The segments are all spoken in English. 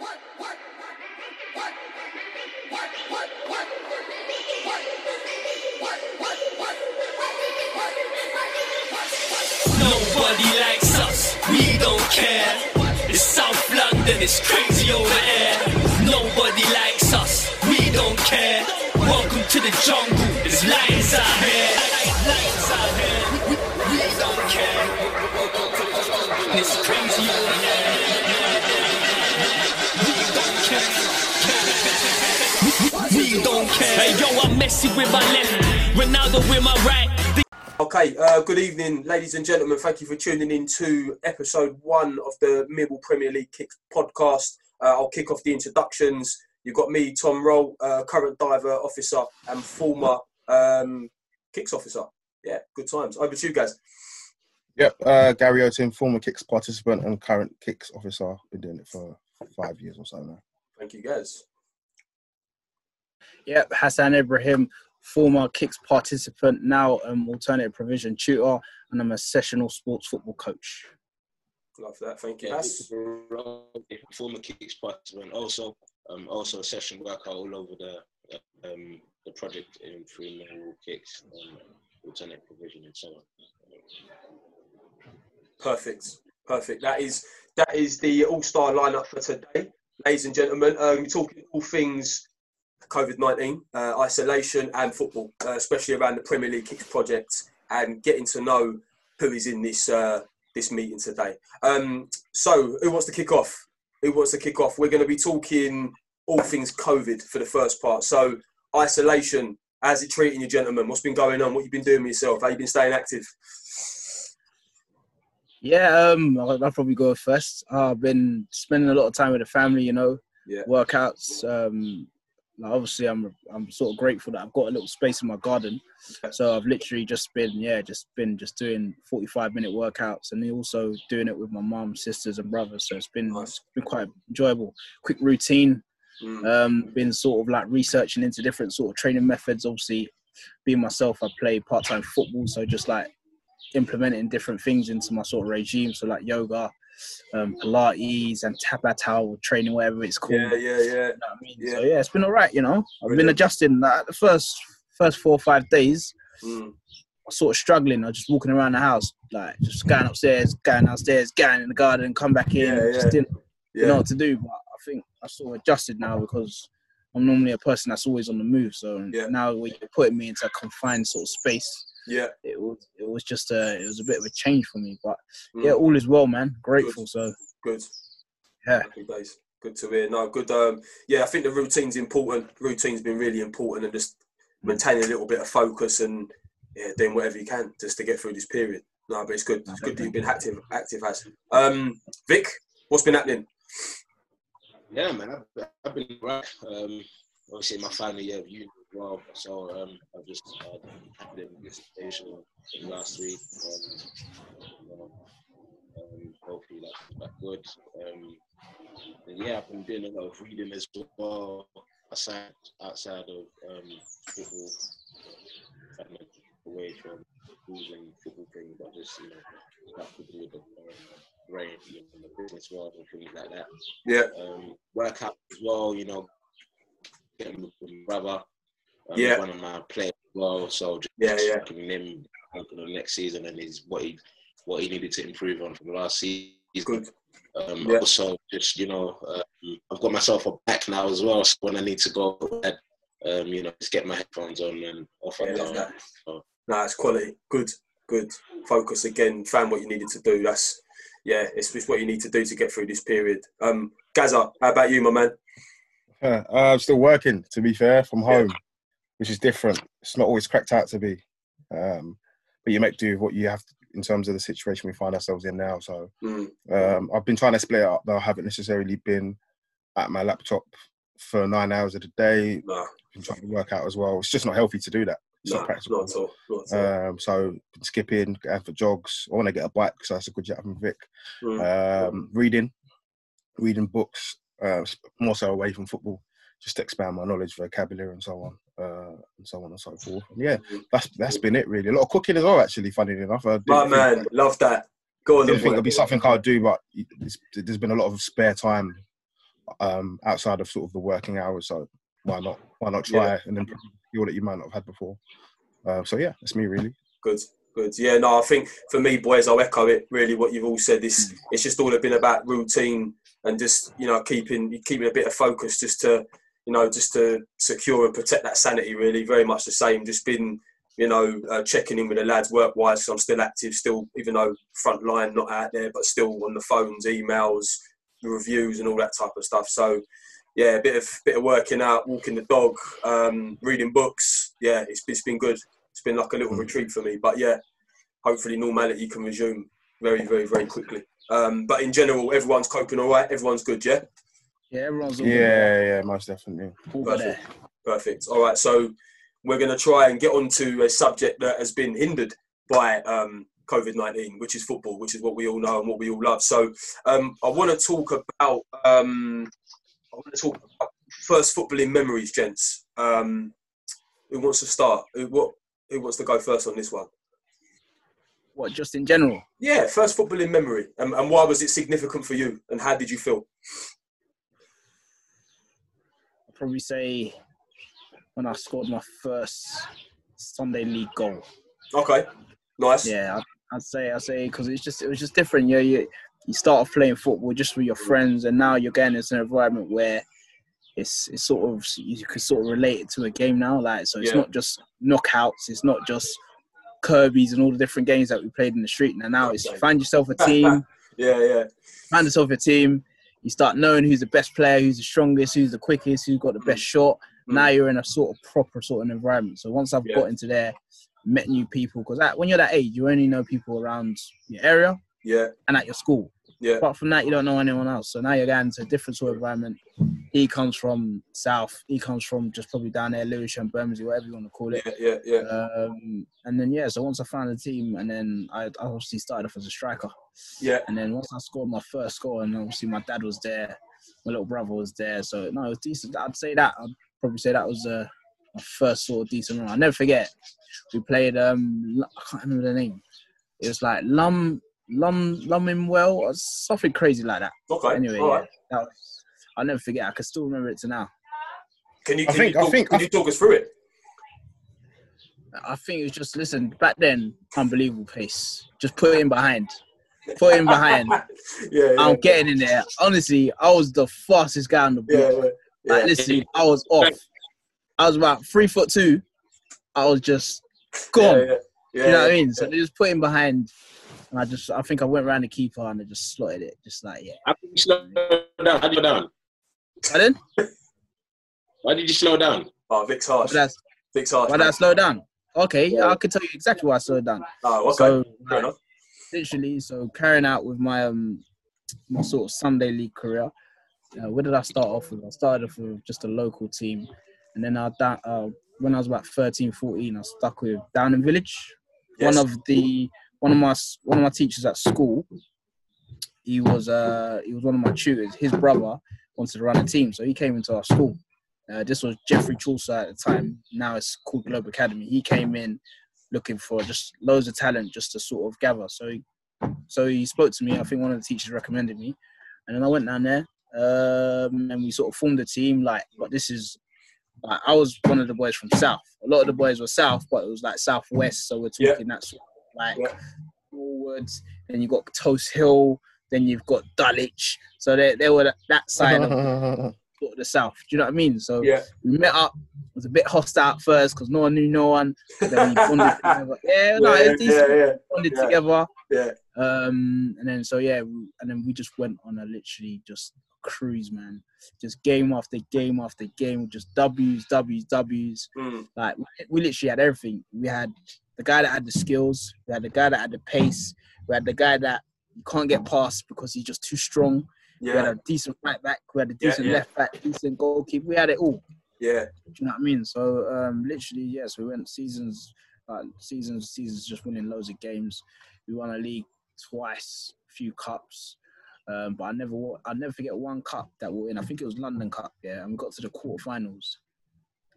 Nobody likes us, we don't care. It's South London, it's crazy over there. Nobody likes us, we don't care. Welcome to the jungle, there's lions out here. Yo, I'm Messi with my left, Ronaldo with my right. Okay, uh, good evening, ladies and gentlemen. Thank you for tuning in to episode one of the Millwall Premier League Kicks podcast. Uh, I'll kick off the introductions. You've got me, Tom Rolt, uh, current diver officer and former um, Kicks officer. Yeah, good times. Over to you guys. Yep, uh, Gary Otim, former Kicks participant and current Kicks officer. Been doing it for five years or so now. Thank you, guys. Yep, Hassan Ibrahim, former Kicks participant, now an alternative provision tutor, and I'm a sessional sports football coach. Love that. Thank you. Yeah, former kicks participant, also um, also a session worker all over the um, the project in free Millwall kicks, um, alternate provision, and so on. Perfect. Perfect. That is that is the all-star lineup for today, ladies and gentlemen. Uh, we're talking all things COVID nineteen, uh, isolation, and football, uh, especially around the Premier League Kicks project, and getting to know who is in this uh, this meeting today. Um, so, who wants to kick off? Who wants to kick off? We're going to be talking all things COVID for the first part. So, isolation. How's it treating you, gentlemen? What's been going on? What you been doing with yourself? How you been staying active? Yeah, um, I'll, probably go first. I've been spending a lot of time with the family, you know, Yeah. workouts. Um, obviously, I'm I'm sort of grateful that I've got a little space in my garden. So I've literally just been, yeah, just been just doing 45 minute workouts, and also doing it with my mum, sisters, and brothers. So it's been it's been quite enjoyable. Quick routine. Mm. um, been sort of like researching into different sort of training methods. Obviously, being myself, I play part time football, so just like implementing different things into my sort of regime. So like yoga, um, Pilates, and Tabata training, whatever it's called. Yeah, yeah, yeah. You know what I mean? Yeah. So yeah, it's been all right. You know, I've been adjusting. Like, the first first four or five days, Mm. I was sort of struggling. I was just walking around the house, like just going upstairs, going downstairs, going in the garden, come back in. Yeah, Just yeah. didn't Yeah. know what to do. But I think I sort of adjusted now because I'm normally a person that's always on the move. So now you're putting me into a confined sort of space, Yeah. it was it was just a it was a bit of a change for me. But Mm. yeah, all is well, man. Grateful. So Good. Yeah. Happy days. Good to hear. No, good. Um, yeah, I think the routine's important. Routine's been really important, and just maintaining a little bit of focus and yeah, doing whatever you can just to get through this period. No, but it's good. It's good that you've been active. Active as. Um, Vic, what's been happening? Yeah, man, I've, I've been right. Um, obviously, my final year of uni as well, so um, I've just uh, had a dissertation last week. Um, you know, um, hopefully that's back good. Um, and yeah, I've been doing a lot of reading as well aside outside of um, football, to keep away from schools and football things, but just you know to do with the uh, brain and the business world and things like that Yeah. um, workout as well, you know, getting with my brother, um, Yeah. one of my players as well. So just Yeah, yeah. giving him hope for the next season and his what he what he needed to improve on from last season. Good. Um, Yeah. Also, just you know, um, I've got myself a back now as well. So when I need to go, to bed, um, you know, just get my headphones on and off Yeah, and love down. that. So, No, it's quality. Good. Good. Focus again. Found what you needed to do. That's yeah. It's, it's what you need to do to get through this period. Um, Gaza, how about you, my man? Yeah, uh, I'm still working, to be fair, from home, which is different. It's not always cracked out to be. Um, but you make do with what you have to, in terms of the situation we find ourselves in now. So Mm. um, I've been trying to split it up, though I haven't necessarily been at my laptop for nine hours of the day. No, Been trying to work out as well. It's just not healthy to do that. It's no, not practical. not at all. Not at all. Um, so been skipping, going for jogs. I want to get a bike, so that's a good chat from Vic. Mm. Um, reading, reading books, uh, more so away from football, just expand my knowledge, vocabulary, and so on, uh, and so on and so forth. And yeah, that's that's been it really. A lot of cooking as well, actually. Funny enough, I My think- man, love that. Go on, I didn't think it'd be something I'd do, but there's been a lot of spare time um, outside of sort of the working hours. So why not? Why not try Yeah. and then feel that you might not have had before? Uh, so yeah, that's me really. Good, good. Yeah, no, I think for me, boys, I'll echo it. Really, what you've all said is it's just all been about routine and just you know keeping keeping a bit of focus, just to you know just to secure and protect that sanity. Really, very much the same. Just been you know uh, checking in with the lads work wise. I'm still active, still even though front line not out there, but still on the phones, emails, reviews, and all that type of stuff. So. Yeah, a bit of bit of working out, walking the dog, um, reading books. Yeah, it's, it's been good it's been like a little Mm. retreat for me. But yeah, hopefully normality can resume very, very, very quickly. Um, but in general, everyone's coping all right. Everyone's good, yeah. Yeah, everyone's all Yeah, yeah, most definitely. good. All good there. Perfect. All right, so we're going to try and get onto a subject that has been hindered by um, COVID nineteen, which is football, which is what we all know and what we all love. So um, I want to talk about um, I want to talk about first footballing memories, gents. Um, who wants to start? Who, what, who wants to go first on this one? What, just in general? Yeah, first footballing memory, and, and why was it significant for you, and how did you feel? Probably say when I scored my first Sunday league goal. Okay, nice. Yeah, I'd, I'd say I'd say because it's just it was just different. Yeah, you you start off playing football just with your friends, and now you're getting into an environment where it's it's sort of you can sort of relate it to a game now. Like so, it's Yeah. not just knockouts. It's not just Kirby's and all the different games that we played in the street. And now it's you find yourself a team, Yeah, yeah, find yourself a team. You start knowing who's the best player, who's the strongest, who's the quickest, who's got the best shot. Mm. Now you're in a sort of proper sort of environment. So once I've Yeah. got into there, met new people because when you're that age, you only know people around your area yeah, and at your school. yeah, Apart from that, you don't know anyone else. So now you're going to a different sort of environment. He comes from South. He comes from just probably down there, Lewisham, Bermondsey, whatever you want to call it. yeah, yeah, yeah. Um, and then yeah, so once I found the team, and then I, I obviously started off as a striker. Yeah. And then once I scored my first goal, and obviously my dad was there, my little brother was there, so no, it was decent. I'd say that. I'd probably say that was uh, my first sort of decent run. I'll never forget. We played. Um, L- I can't remember the name. It was like Lum Lum Lumminwell or something crazy like that. Okay, Anyway, all yeah, that was. I'll never forget. I can still remember it to now. Can you? I think- you I talk, think- Can you talk us through it? I think it was just listen back then. Unbelievable pace. Just put it in behind. Put it in behind. yeah, yeah, I'm getting in there. Honestly, I was the fastest guy on the yeah, block. yeah, yeah. Like listen, I was off. I was about three foot two. I was just gone. Yeah, yeah, yeah, you know what I yeah. mean? So they just put him behind, and I just I think I went around the keeper and I just slotted it, just like yeah. How did you slow down? How did you slow down? Pardon? Why did you slow down? Oh, Vic's Why harsh. did I, Vic's harsh. why did I slow down? Okay, yeah, I can tell you exactly why I slowed down. Oh, okay. So Fair enough. Literally, so carrying out with my um my sort of Sunday league career. Uh, where did I start off with? I started off with just a local team, and then I da- uh, when I was about 13, 14, I stuck with Downham Village. Yes. One of the one of my one of my teachers at school. He was uh he was one of my tutors. His brother wanted to run a team, so he came into our school. Uh, this was Geoffrey Chaucer at the time. Now it's called Globe Academy. He came in looking for just loads of talent just to sort of gather. So, he, so he spoke to me. I think one of the teachers recommended me, and then I went down there, um, and we sort of formed a team. Like, but this is, like, I was one of the boys from South. A lot of the boys were South, but it was like Southwest. So we're Yeah. talking that sort of like Yeah. forwards. Then you got Tulse Hill. Then you've got Dulwich. So they they were that- that side of sort of the South. Do you know what I mean? So Yeah, we met up. It was a bit hostile at first because no one knew no one. Then we bonded together. Yeah, no, yeah, it was decent. yeah, yeah, bonded together. yeah. Um, and then so yeah, we- and then we just went on a literally just cruise, man. Just game after game after game, just W's, W's, W's. Mm, Like we literally had everything. We had the guy that had the skills. We had the guy that had the pace. We had the guy that you can't get past because he's just too strong. We had a decent right back. We had a decent yeah. left back, decent goalkeeper. We had it all. yeah. Do you know what I mean? So um, literally, yes, we went seasons, uh, seasons, seasons, just winning loads of games. We won a league twice, a few cups, um, but I never, I never forget one cup that we were in. I think it was London Cup, yeah, and we got to the quarterfinals,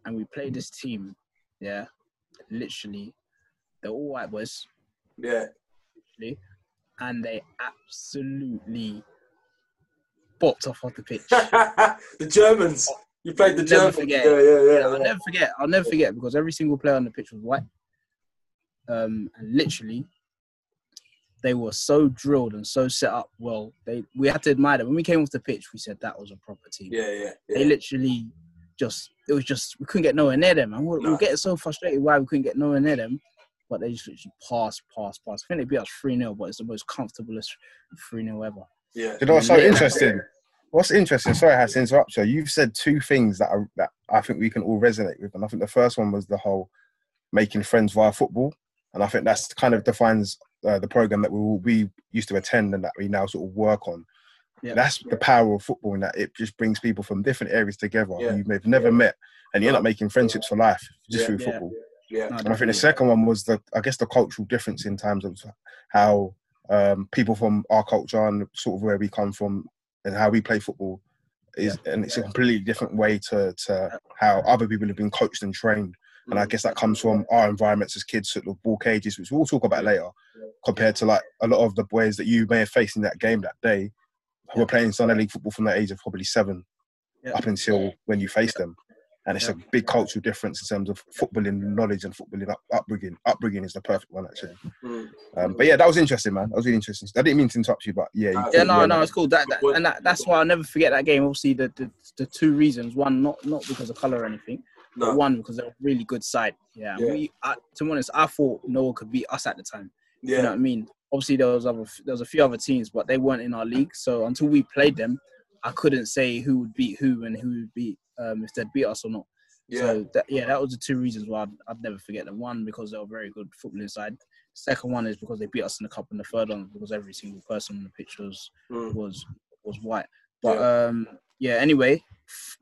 and we played this team, yeah, literally, they're all white boys, Yeah, literally, and they absolutely bopped off of the pitch. the Germans. You played the Never Germans. forget. Yeah, yeah, yeah. Yeah, I'll never forget. I'll never forget because every single player on the pitch was white. Um, and literally, they were so drilled and so set up well. They we had to admire them. When we came off the pitch, we said that was a proper team. Yeah, yeah, They literally just it was just we couldn't get nowhere near them. And we we No. were getting so frustrated why we couldn't get nowhere near them. But they just literally pass, pass, pass. I think they beat us 3 0, but it's the most comfortablest 3 0 ever. yeah. You know what's so interesting? What's interesting? Sorry, I had to interrupt you. You've said two things that are, that I think we can all resonate with, and I think the first one was the whole making friends via football, and I think that's kind of defines uh, the program that we all- we used to attend and that we now sort of work on. Yeah. That's the power of football, in that it just brings people from different areas together Yeah. who you may have never met, and you end up making friendships for life just Yeah. through Yeah. football. Yeah. And I think the second one was the, I guess, the cultural difference in terms of how um, people from our culture and sort of where we come from and how we play football is, and it's a completely different way to, to how other people have been coached and trained. And I mm. guess that comes from our environments as kids, sort of ball cages, which we'll talk about later, compared to like a lot of the boys that you may have faced in that game that day who were playing Sunday League football from the age of probably seven Yeah. up until when you faced them. And it's Yeah. a big cultural difference in terms of footballing knowledge and footballing up, upbringing. Upbringing is the perfect one, actually. Mm. Um, but yeah, that was interesting, man. That was really interesting. I didn't mean to interrupt you, but yeah. you Uh, Yeah, no, no, it's cool. That, that and that, that's why I'll never forget that game. Obviously, the the, the two reasons: one, not not because of color or anything, but one because they're a really good side. Yeah, Yeah. we. I, to be honest, I thought no one could beat us at the time. Yeah. You know what I mean? Obviously, there was other there was a few other teams, but they weren't in our league. So until we played them, I couldn't say who would beat who and who would beat um, if they'd beat us or not. Yeah. So that, yeah, that was the two reasons why I'd, I'd never forget them. One because they were very good footballing side. Second one is because they beat us in the cup, and the third one because every single person on the pitch was Mm. was was white. But um, yeah. Anyway,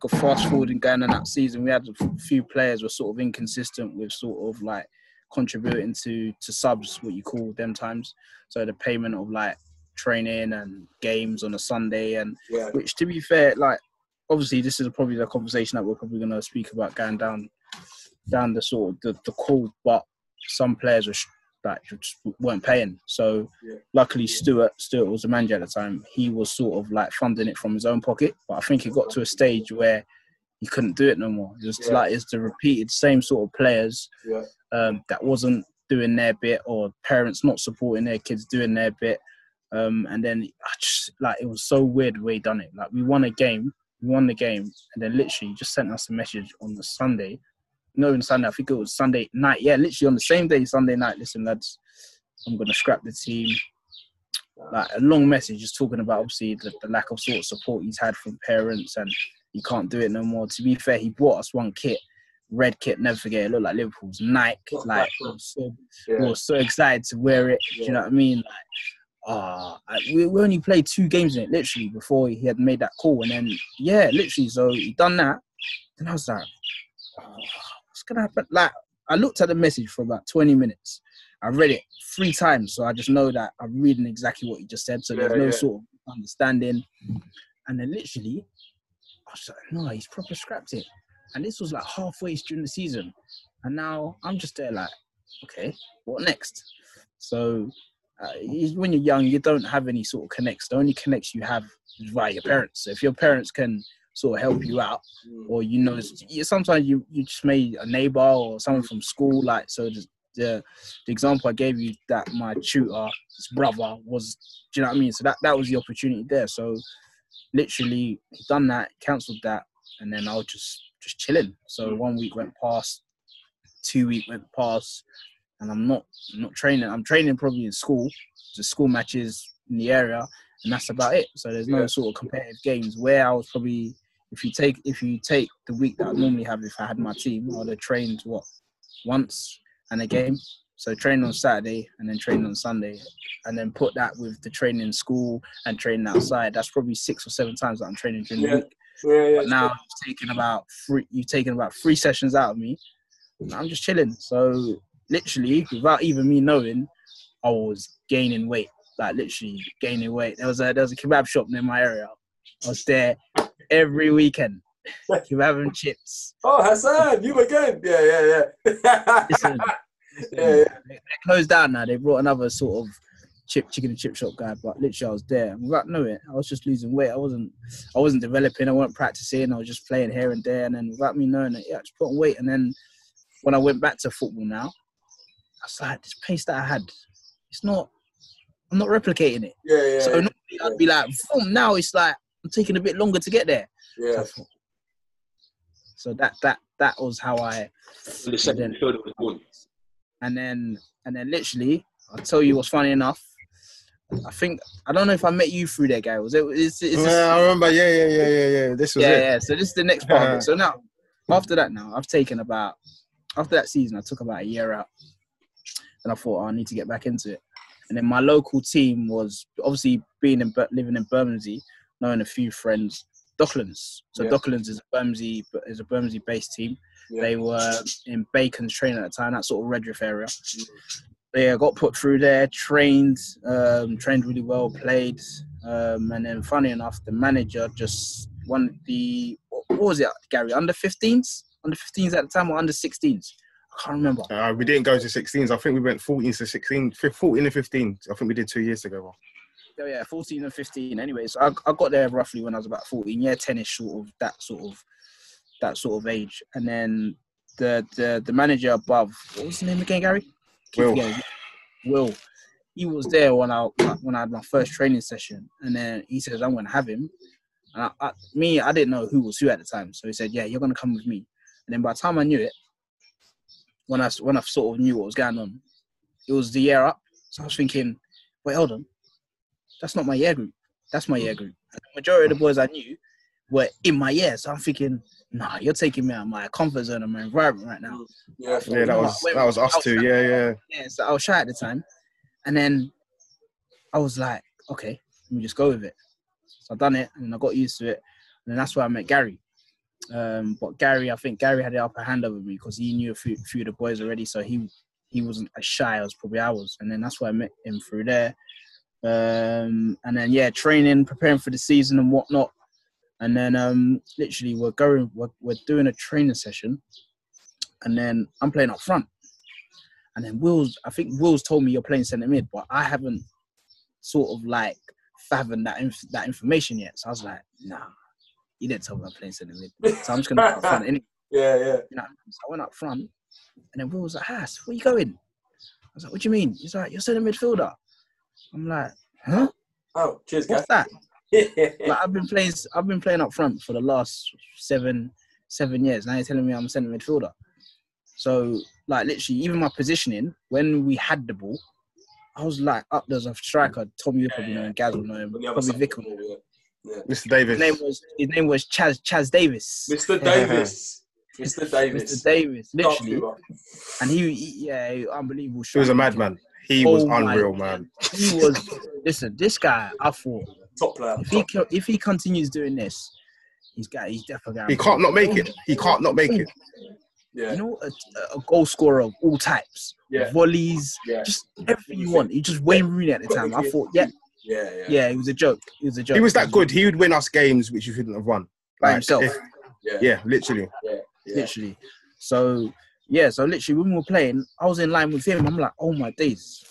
fast forward and going on that season, we had a few players were sort of inconsistent with sort of like contributing to to subs, what you call them times. So the payment of like training and games on a Sunday, and Yeah. which to be fair, like obviously this is probably the conversation that we're probably going to speak about going down down the sort of the, the call, but some players were sh- like just weren't paying. So Yeah. luckily Stuart Stuart was the manager at the time. He was sort of like funding it from his own pocket, but I think it got to a stage where he couldn't do it no more. It was Yeah. like it's the repeated same sort of players Yeah. um, that wasn't doing their bit, or parents not supporting their kids doing their bit. Um, and then I just like it was so weird the way he done it. Like we won a game, we won the game, and then literally just sent us a message on the Sunday. No, on Sunday, I think it was Sunday night. Yeah, literally on the same day, Sunday night. Listen, lads, I'm gonna scrap the team. Like a long message, just talking about obviously the, the lack of sort of support he's had from parents, and he can't do it no more. To be fair, he bought us one kit, red kit. Never forget, it looked like Liverpool's Nike. Like we were so, we were so excited to wear it. Do you know what I mean? Like, ah, we, we only played two games in it, literally, before he had made that call, and then yeah, literally. So he done that, and I was like, oh, what's gonna happen? Like, I looked at the message for about twenty minutes. I read it three times, so I just know that I'm reading exactly what he just said. So there's no yeah. sort of understanding. And then literally, I was like, no, he's proper scrapped it. And this was like halfway during the season. And now I'm just there like, okay, what next? So uh, when you're young, you don't have any sort of connects. The only connects you have is via your parents. So if your parents can sort of help you out, Mm. or you know, sometimes you you just made a neighbor or someone from school. Like so, the the, the example I gave you that my tutor, his brother, was. Do you know what I mean? So that that was the opportunity there. So literally done that, cancelled that, and then I was just just chilling. So one week went past, two week went past, and I'm not not training. I'm training probably in school, the school matches in the area, and that's about it. So there's no Yeah. sort of competitive games where I was probably if you take if you take the week that I normally have if I had my team, I would have trained what once and a game. So train on Saturday and then train on Sunday, and then put that with the training in school and training outside. That's probably six or seven times that I'm training during Yeah. the week. Yeah, yeah. But now you've taken about three. You've taken about three sessions out of me. and I'm just chilling. So literally, without even me knowing, I was gaining weight. Like literally gaining weight. There was a there was a kebab shop near my area. I was there every weekend. Kebab and chips. Oh, Hassan, you again? Yeah, yeah, yeah. Listen, yeah, yeah. They closed down now. They brought another sort of chip chicken and chip shop guy, but literally I was there. Without knowing I was just losing weight. I wasn't I wasn't developing, I wasn't practicing, I was just playing here and there and then without me knowing it, yeah, I just put on weight and then when I went back to football now, was like, this pace that I had, it's not I'm not replicating it. Yeah, yeah, So normally I'd be like, boom, now it's like I'm taking a bit longer to get there. yeah. So that that that was how I The second midfielder was born. and then and then literally I'll tell you what's funny enough. I think I don't know if I met you through there, guy. Was it? Is, is this, Yeah, I remember. Yeah, yeah, yeah, yeah, yeah. This was yeah, it. yeah. So this is the next part of it. So now, after that, now I've taken about after that season, I took about a year out, and I thought oh, I need to get back into it. And then my local team was obviously being in living in Bermondsey, knowing a few friends. Docklands. So Yeah. Docklands is a Bermondsey is a Bermondsey based team. Yeah. They were in Bacon's training at the time, that sort of Redriff area. Yeah, got put through there, trained, um, trained really well, played, um, and then funny enough, the manager just won the what was it, Gary? Under 15s, under 15s at the time, or under 16s? I can't remember. Uh, we didn't go to 16s. I think we went 14 to 16, 14 and 15. I think we did two years ago. Oh, yeah, 14 and 15. Anyways, I, I got there roughly when I was about 14. Yeah, 10ish, sort of that sort of that sort of age. And then the the the manager above, what was his name again, Gary? Will. Will. He was there when I when I had my first training session, and then he says I'm going to have him. And I, I, me, I didn't know who was who at the time, so he said, "Yeah, you're going to come with me." And then by the time I knew it, when I when I sort of knew what was going on, it was the year up. So I was thinking, wait, hold on, that's not my year group. That's my year group. And the majority of the boys I knew were in my year, so I'm thinking, nah, you're taking me out of my comfort zone and my environment right now. Yeah, Yeah, that was that was us two. Yeah, yeah. Yeah, so I was shy at the time, and then I was like, okay, let me just go with it. So I done it, and I got used to it, and then that's where I met Gary. Um, but Gary, I think Gary had the upper hand over me because he knew a few, few of the boys already, so he he wasn't as shy as probably I was, and then that's where I met him through there. Um, and then yeah, training, preparing for the season and whatnot, and then um, literally we're going, we're, we're doing a training session, and then I'm playing up front. And then Will's, I think Will's told me you're playing centre mid, but I haven't sort of like fathomed that inf- that information yet. So I was like, nah, you didn't tell me I'm playing centre mid. So I'm just gonna up front. Anyway, yeah, yeah. you know, so I went up front, and then Will was like, Hass, where you going? I was like, what do you mean? He's like, you're centre midfielder. I'm like, huh? Oh, cheers, guys. What's that? Like I've been playing, I've been playing up front for the last seven, seven years. Now you're telling me I'm a centre midfielder. So like literally, even my positioning when we had the ball, I was like up there's a striker. Tommy will probably know him, Gaz will know him, probably. Vic will know. Yeah. Mr. Davis. His name was his name was Chaz Chaz Davis. Mr. Davis. Mr. Davis. Mr. Davis, literally, and he, he yeah, he- unbelievable. He was a madman. He oh was Oh my unreal, man. He was. listen, this guy, I thought Top player. if he co- if he continues doing this, he's got he's definitely. gonna He can't not make it. He can't not make it. Yeah. You know, a, a goal scorer of all types, Yeah. volleys, Yeah. just everything you want. He just Wayne Rooney at the time. I thought, yeah, Yeah, yeah. yeah, he was a joke. It was a joke. He was that good. He would win us games which you shouldn't have won. by Like, himself, if- Yeah. yeah, literally. yeah. literally. So yeah, so literally when we were playing, I was in line with him. I'm like, oh my days,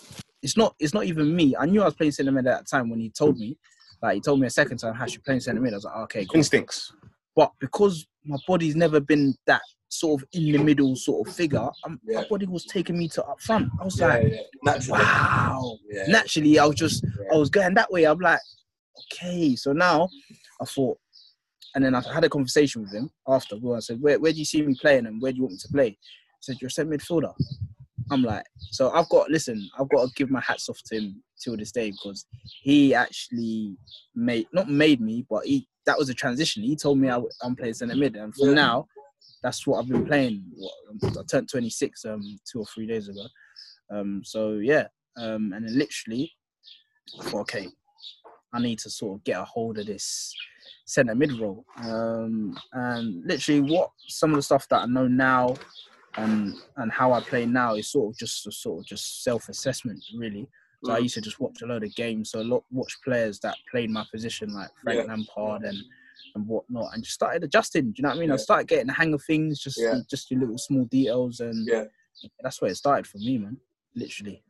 it's not it's not even me. I knew I was playing centre mid at that time when he told me. Like he told me a second time, how you playing centre mid. I was like, ah, okay, cool. Instincts. But because my body's never been that sort of in the middle sort of figure, um, my body was taking me to up front. I was Yeah, like, yeah. Naturally. wow. Yeah. Naturally, I was just I was going that way. I'm like, okay. So now I thought, and then I had a conversation with him after. Well, I said, where, where do you see me playing and where do you want me to play? He said, you're a centre midfielder. I'm like, so I've got, listen, I've got to give my hats off to him till this day because he actually made, not made me, but he, that was a transition. He told me I, am playing centre mid. And from Yeah. now, that's what I've been playing. I turned 26 um, two or three days ago. Um, so yeah, um, and then literally, okay, I need to sort of get a hold of this centre mid role. Um, and literally, what some of the stuff that I know now and and how I play now is sort of just a sort of just self assessment, really. So I Mm. used to just watch a load of games, so a lot watch players that played my position like Frank Yeah. Lampard and and whatnot, and just started adjusting. Do you know what I mean? I started getting the hang of things, just Yeah. just your little small details, and Yeah. that's where it started for me, man. Literally.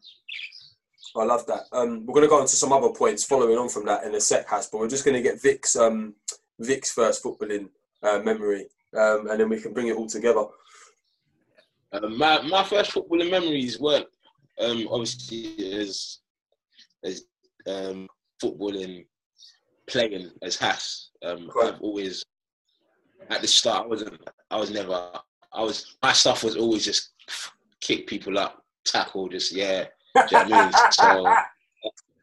I love that. Um, we're going to go on to some other points following on from that in a sec, Hass, but we're just going to get Vic's um, Vic's first footballing uh, memory, um, and then we can bring it all together. Uh, my my first footballing memories weren't um, obviously as as um, footballing playing as Hass. Um, I've always at the start I wasn't I was never I was my stuff was always just kick people up, tackle, just yeah. Do you know what I mean? So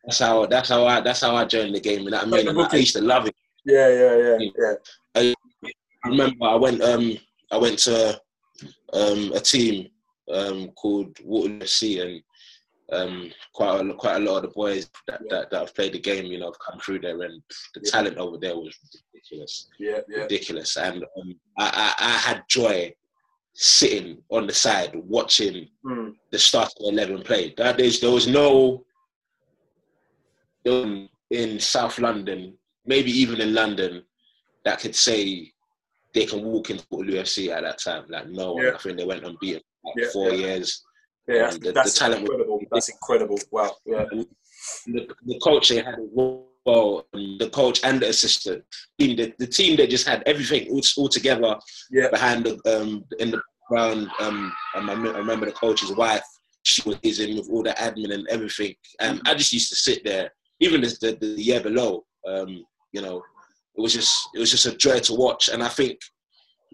that's how that's how I that's how I joined the game. You know what I mean? And I used to love it. Yeah, yeah, yeah, yeah. I remember I went um I went to um a team um called Waterloo FC and um quite a, quite a lot of the boys that, that, that have played the game you know have come through there and the Yeah. talent over there was ridiculous Yeah, yeah. ridiculous and um, I, I, I had joy sitting on the side watching Mm. the starting eleven play that is there was no um, in South London maybe even in London that could say they can walk into UFC at that time. Like no one. Yeah. I think they went unbeaten for like Yeah, four years. Yeah, that's, the- the talent was-. That's incredible. Wow. Yeah. The, the coach they had well, the coach and the assistant team. The, the team that just had everything all, all together Yeah. behind the um in the ground. Um, I, I remember the coach's wife. She was in with all the admin and everything, and I just used to sit there. Even the, the, the year below, um, you know, it was just it was just a joy to watch, and I think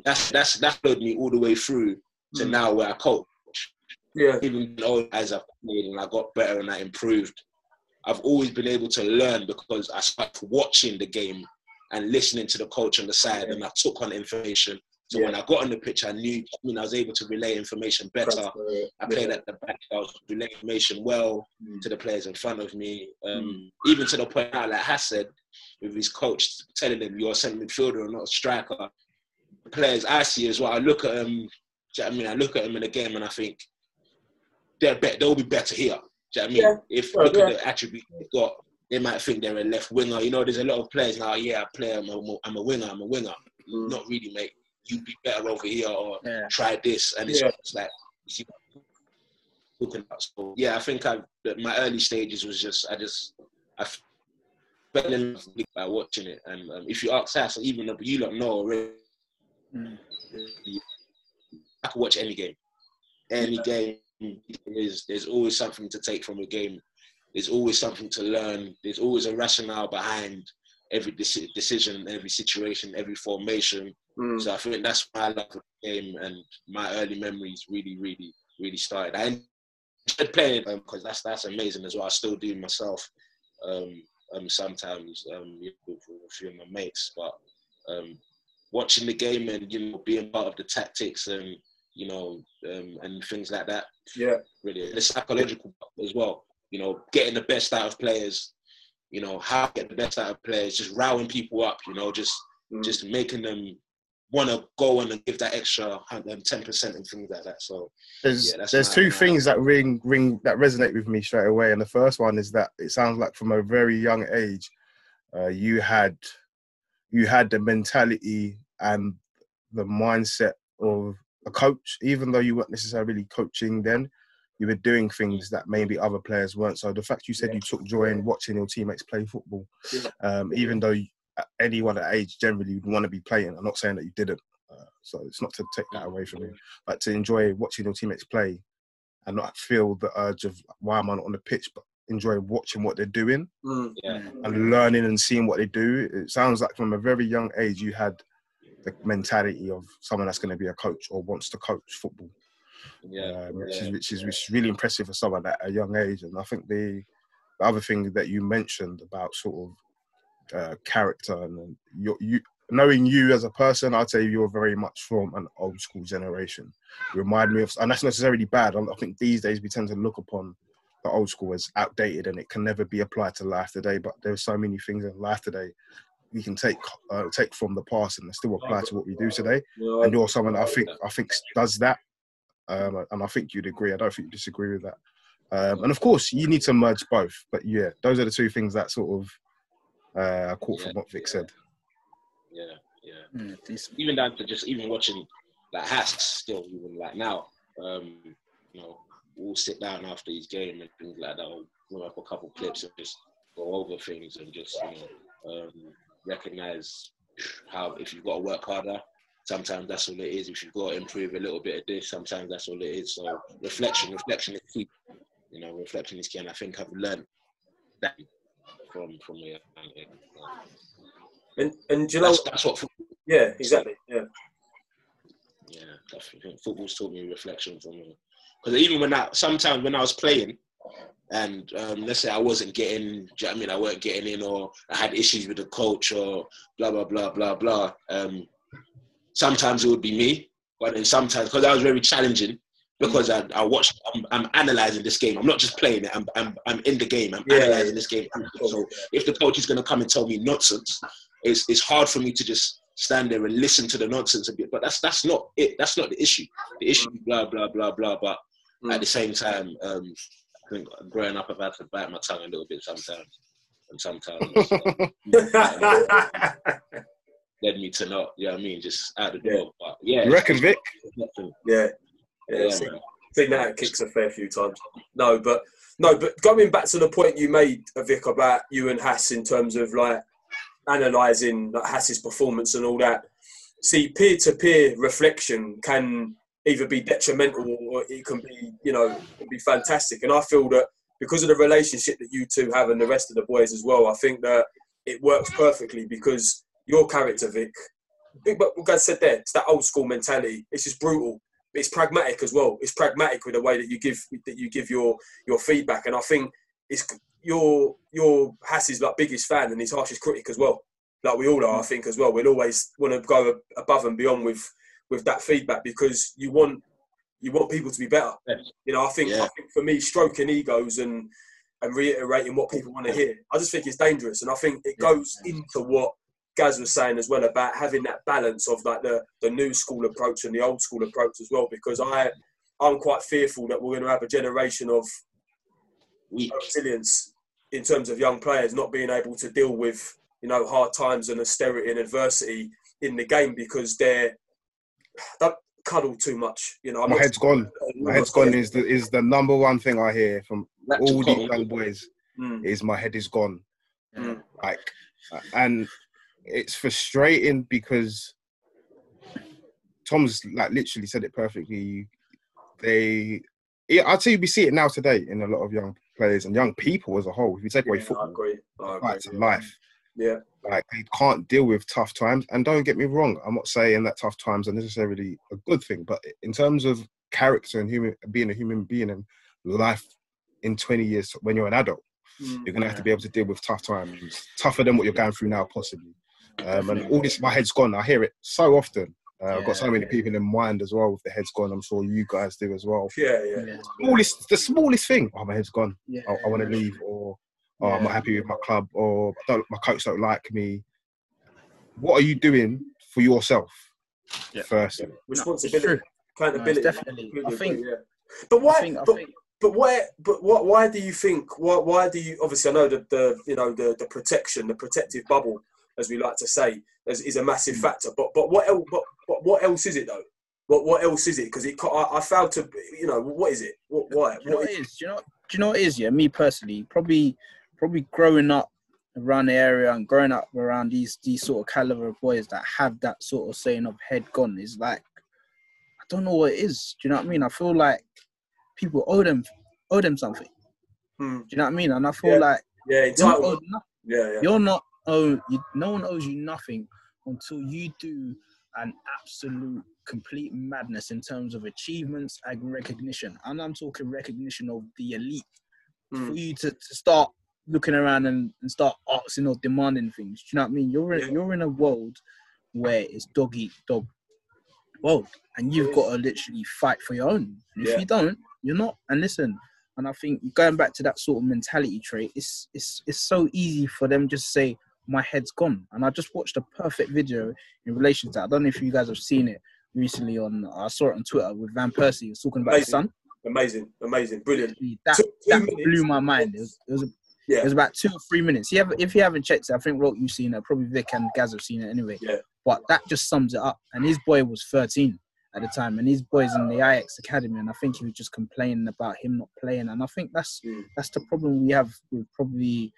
that's that's that followed me all the way through to Mm. now where I coach. Yeah. Even though as I've played and I got better and I improved, I've always been able to learn because I started watching the game and listening to the coach on the side, and I took on information. So Yeah. when I got on the pitch, I knew. I mean, I was able to relay information better. I played at the back. I was relaying information well Mm. to the players in front of me. Um, Even to the point now, like Hass said, with his coach telling him you're a centre midfielder and not a striker. The players I see as well, I look at them. Do you know what I mean? I look at them in the game and I think they're bet they'll be better here. Do you know what I mean? Yeah. If Well, look yeah. at the attributes they've got, they might think they're a left winger. You know, there's a lot of players now. Yeah, I play. I'm a, I'm a winger. I'm a winger. Mm. Not really, mate. You'd be better over here, or Yeah. try this, and it's like you see talking about. So yeah, I think I my early stages was just I just I fell in love by watching it, and um, if you ask us, even if you don't know already, Mm. I can watch any game, any game. There's there's always something to take from a game. There's always something to learn. There's always a rationale behind every deci- decision, every situation, every formation. Mm. So I think that's my love of the game and my early memories really, really, really started. I enjoyed playing it because that's that's amazing as well. I still do myself um, um, sometimes um, you know, with a few of my mates, but um, watching the game and you know being part of the tactics and you know um, and things like that Yeah. really the psychological as well. You know, getting the best out of players. You know how to get the best out of players, just rowing people up. You know, just Mm. just making them want to go on and give that extra ten percent and things like that. So There's Yeah, that's there's two my- things that ring ring that resonate with me straight away, and the first one is that it sounds like from a very young age, uh, you had you had the mentality and the mindset of a coach, even though you weren't necessarily coaching then. You were doing things that maybe other players weren't. So the fact you said you took joy in watching your teammates play football, Yeah. um, even though you, anyone at age generally would want to be playing. I'm not saying that you didn't. Uh, so it's not to take that away from you but to enjoy watching your teammates play and not feel the urge of why am I not on the pitch, but enjoy watching what they're doing Mm. yeah, and learning and seeing what they do. It sounds like from a very young age you had the mentality of someone that's going to be a coach or wants to coach football, yeah, um, which, yeah. is, which is which is really impressive for someone at a young age. And I think the, the other thing that you mentioned about sort of uh, character and you, you knowing you as a person, I'd say you're very much from an old school generation. You remind me of, and that's necessarily bad. I I think these days we tend to look upon the old school as outdated and it can never be applied to life today. But there's so many things in life today we can take uh, take from the past and still apply to what we do today. And you're someone I think I think does that, um, and I think you'd agree. I don't think you disagree with that. Um, and of course, you need to merge both. But yeah, those are the two things that sort of uh, I caught from what Vic said. yeah, yeah. Mm. Even down to just even watching like Hass still even like now, um, you know, we'll sit down after his game and things like that. Or bring up a couple clips and just go over things and just you know um, recognize how if you've got to work harder. Sometimes that's all it is. If you've got to improve a little bit of this, sometimes that's all it is. So reflection, reflection is key. You know, reflection is key, and I think I've learned that from from age. And and do you know, That's, that's what football, yeah, exactly, yeah, yeah, definitely. Football's taught me reflection from me. Because even when I sometimes when I was playing, and um, let's say I wasn't getting, you know I mean, I weren't getting in, or I had issues with the coach, or blah blah blah blah blah. Um, sometimes it would be me, but then sometimes because I was very challenging. Because I, I watched, I'm, I'm analyzing this game. I'm not just playing it. I'm, I'm, I'm in the game. I'm Yeah, analyzing yeah. this game. So if the coach is going to come and tell me nonsense, it's, it's hard for me to just stand there and listen to the nonsense a bit. But that's that's not it. That's not the issue. The issue, is blah blah blah blah. But Mm. at the same time, um, I think growing up, I've had to bite my tongue a little bit sometimes, and sometimes uh, led me to not. You know what I mean? Just out the door. But yeah, You reckon, Vic? yeah, yeah. Yeah, see- man. seen that kicks a fair few times. No, but no, but going back to the point you made, Vic, about you and Hass in terms of like analysing like, Hass's performance and all that. See, peer-to-peer reflection can either be detrimental or it can be, you know, be fantastic. And I feel that because of the relationship that you two have and the rest of the boys as well, I think that it works perfectly because your character, Vic, but what guys said there, it's that old school mentality. It's just brutal. It's pragmatic as well. It's pragmatic with the way that you give that you give your your feedback. And I think it's your your Hass's like biggest fan and his harshest critic as well. Like we all are, I think as well. We'll always want to go above and beyond with with that feedback because you want you want people to be better. Yes. You know, I think Yeah. I think for me, stroking egos and and reiterating what people want to hear, I just think it's dangerous. And I think it goes into what Gaz was saying as well about having that balance of like the, the new school approach and the old school approach as well. Because I I'm quite fearful that we're going to have a generation of weak. resilience in terms of young players not being able to deal with you know hard times and austerity and adversity in the game because they're don't cuddle too much. You know, I'm My head's gone. My head's gone is the is the number one thing I hear from Lack all these young boys Mm, is my head is gone. mm, Like, and it's frustrating because Tom's like literally said it perfectly. They, yeah, I'd say we see it now today in a lot of young players and young people as a whole. If you take away yeah, I football, agree. I agree. back to life. Yeah. Like they can't deal with tough times. And don't get me wrong, I'm not saying that tough times are necessarily a good thing, but in terms of character and human being a human being and life in 20 years when you're an adult, Mm. you're gonna have to be able to deal with tough times, tougher than what you're going through now, possibly. Um, and all this, my head's gone. I hear it so often. Uh, I've got so many yeah. people in mind as well with the head's gone. I'm sure you guys do as well. Yeah, yeah. Yeah. Smallest, the smallest thing. Oh, my head's gone. Yeah. I, I want to leave, or oh, I'm not happy with my club, or don't, my coach don't like me. What are you doing for yourself Yeah. first? Responsibility, accountability. No, definitely. I think. yeah. But why? I think. I but, think. but why? But what? Why do you think? Why? Why do you? Obviously, I know that the you know the the protection, the protective bubble, as we like to say, is, is a massive Mm. factor. But but what else? But, but what else is it though? What what else is it? Because it, I, I failed to, you know, what is it? What why? Do you know What what is, it is? Do you know? Do you know what it is? Yeah, me personally, probably, probably growing up around the area and growing up around these these sort of caliber of boys that have that sort of saying of head gone is like, I don't know what it is. Do you know what I mean? I feel like people owe them owe them something. Hmm. Do you know what I mean? And I feel Yeah. like yeah, you're not. Yeah, yeah. You're not owe you, no one owes you nothing until you do an absolute complete madness in terms of achievements and recognition. And I'm talking recognition of the elite. For Mm. you to, to start looking around and, and start asking or demanding things. Do you know what I mean? You're in, you're in a world where it's dog eat dog world. And you've got to literally fight for your own. And if Yeah. you don't, you're not. And listen, and I think going back to that sort of mentality trait, it's it's it's so easy for them just to say, My head's gone. And I just watched a perfect video in relation to that. I don't know if you guys have seen it recently on I saw it on Twitter with Van Persie. He was talking about his Amazing. son. Amazing, amazing, brilliant. That Two- two that blew my mind. It was it was, a, Yeah. it was about two or three minutes. You have, if you haven't checked it, I think Roke you've seen it. Probably Vic and Gaz have seen it anyway. Yeah. But that just sums it up. And his boy was 13, at the time, and his boys in the Ajax academy, and I think he was just complaining about him not playing, and I think that's Mm. that's the problem we have with probably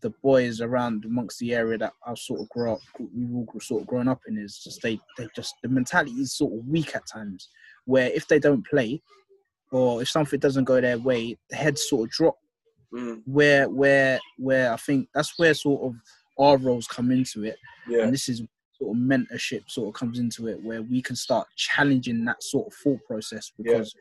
the boys around amongst the area that I've sort of grown up, we've all sort of grown up in is just they they just the mentality is sort of weak at times, where if they don't play, or if something doesn't go their way, the heads sort of drop Mm, where where where I think that's where sort of our roles come into it, yeah, and this is sort of mentorship sort of comes into it, where we can start challenging that sort of thought process Yeah. because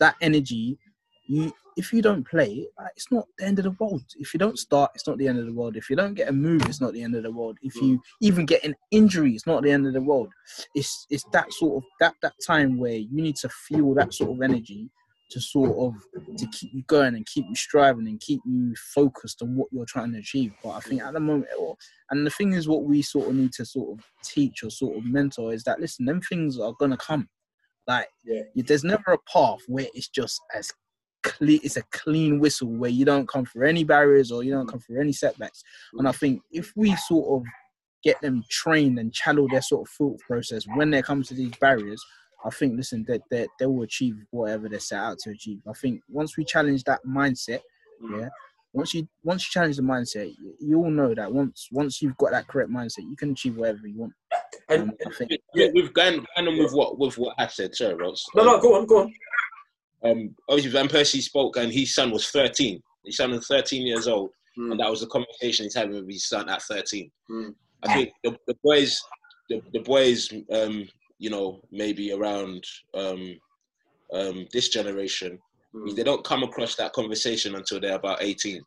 that energy, you if you don't play, it's not the end of the world. If you don't start, it's not the end of the world. If you don't get a move, it's not the end of the world. If you even get an injury, it's not the end of the world. It's it's that sort of that that time where you need to feel that sort of energy to sort of to keep you going and keep you striving and keep you focused on what you're trying to achieve. But I think at the moment, or- and the thing is, what we sort of need to sort of teach or sort of mentor is that listen, them things are gonna come. Like Yeah. there's never a path where it's just as clean. It's a clean whistle where you don't come through any barriers or you don't come through any setbacks. And I think if we sort of get them trained and channel their sort of thought process when they come to these barriers, I think listen that they, they will achieve whatever they set out to achieve. I think once we challenge that mindset, Mm. yeah. Once you once you challenge the mindset, you, you all know that once once you've got that correct mindset, you can achieve whatever you want. and Um, I think Yeah, we've gone, gone on with what with what I said. Sorry, Ross. no, no, go on, go on. Um, obviously, Van Persie spoke, and his son was 13. His son was 13 years old, Mm. and that was the conversation he's having with his son at 13. Mm. I think the, the boys, the, the boys, um, you know, maybe around um, um, this generation, Mm. they don't come across that conversation until they're about 18.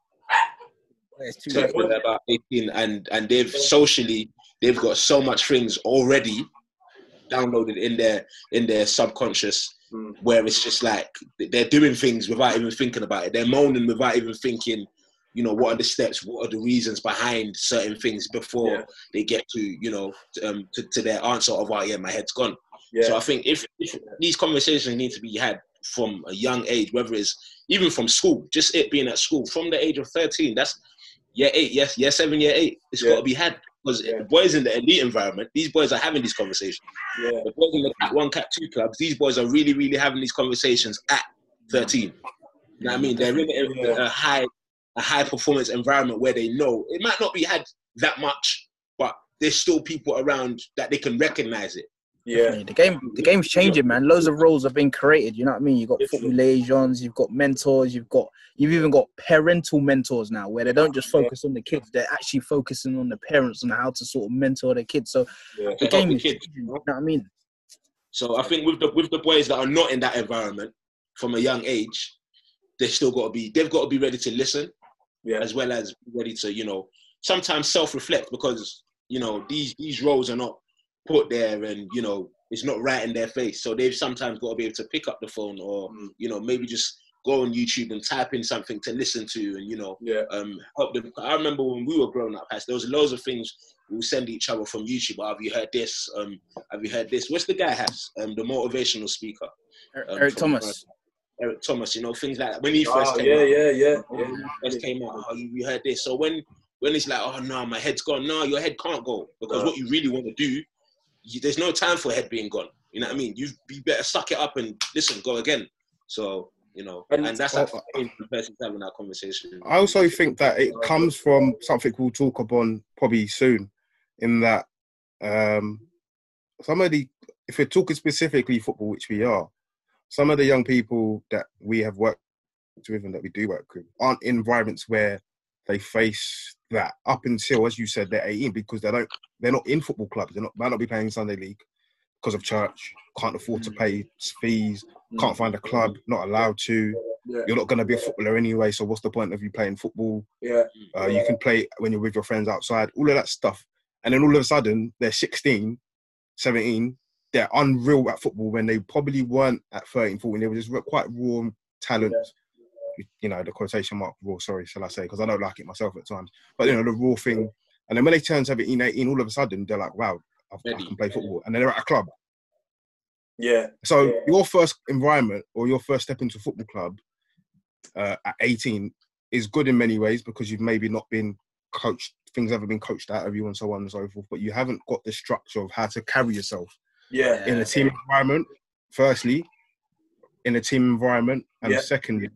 it's too So- they're about 18, and and they've socially they've got so much things already downloaded in their in their subconscious Mm. where it's just like they're doing things without even thinking about it. They're moaning without even thinking, you know, what are the steps, what are the reasons behind certain things before Yeah. they get to, you know, to, um, to, to their answer of, oh, yeah, my head's gone. Yeah, So I think if, if these conversations need to be had from a young age, whether it's even from school, just it being at school from the age of 13, that's year eight, yes, year seven, year eight, it's Yeah. got to be had. Because Yeah. the boys in the elite environment, these boys are having these conversations yeah, the boys in the Cat One, Cat Two clubs, these boys are really, really having these conversations at 13. You know what I mean? They're in a high, a high performance environment where they know it might not be had that much, but there's still people around that they can recognize it. yeah, The game, the game's changing, man. Loads of roles have been created. You know what I mean? You've got football liaisons, you've got mentors, you've got, you've even got parental mentors now, where they don't just focus on the kids; they're actually focusing on the parents and how to sort of mentor their kids. So yeah. the To game the is kids. changing. You know what I mean? So I think with the with the boys that are not in that environment from a young age, they've still got to be they've got to be ready to listen Yeah. as well as ready to you know sometimes self-reflect because you know these these roles are not put there and you know it's not right in their face. So they've sometimes got to be able to pick up the phone or Mm. you know maybe just go on youtube and type in something to listen to and you know Yeah, um help them. I remember when we were growing up there was loads of things we'll send each other from youtube. Oh, have you heard this? Um have you heard this? What's the guy has? Um the motivational speaker. Er- Um, Eric Thomas. Eric thomas you know things like that when he first oh, came yeah, out yeah, yeah, when yeah. first came out, oh, you, heard this. So when when it's like, oh no, my head's gone. No, your head can't go because No. what you really want to do, you, there's no time for head being gone. You know what I mean? You you better suck it up and listen, go again. So you know, And- and, that's how the person's having that conversation. I also think that it comes from something we'll talk upon probably soon, in that um, some of the, if we're talking specifically football, which we are, some of the young people that we have worked with and that we do work with aren't in environments where they face that up until, as you said, they're 18 because they don't, they're not in football clubs. They might not be playing Sunday league because of church, can't afford to pay fees, can't find a club, not allowed to Yeah, you're not going to be a footballer anyway. So what's the point of you playing football? yeah, Uh, you can play when you're with your friends outside, all of that stuff. And then all of a sudden, they're 16, 17. They're unreal at football when they probably weren't at 13, 14. They were just quite raw talent. You know, the quotation mark raw, sorry, shall I say, because I don't like it myself at times. But, you know, the raw thing. And then when they turn 17, 18, all of a sudden, they're like, wow, I've, I can play football. And then they're at a club. yeah, So Yeah. your first environment or your first step into a football club uh, at 18 is good in many ways because you've maybe not been coached, things haven't been coached out of you and so on and so forth, but you haven't got the structure of how to carry yourself yeah, in a team environment. firstly, in a team environment, and Yeah. secondly,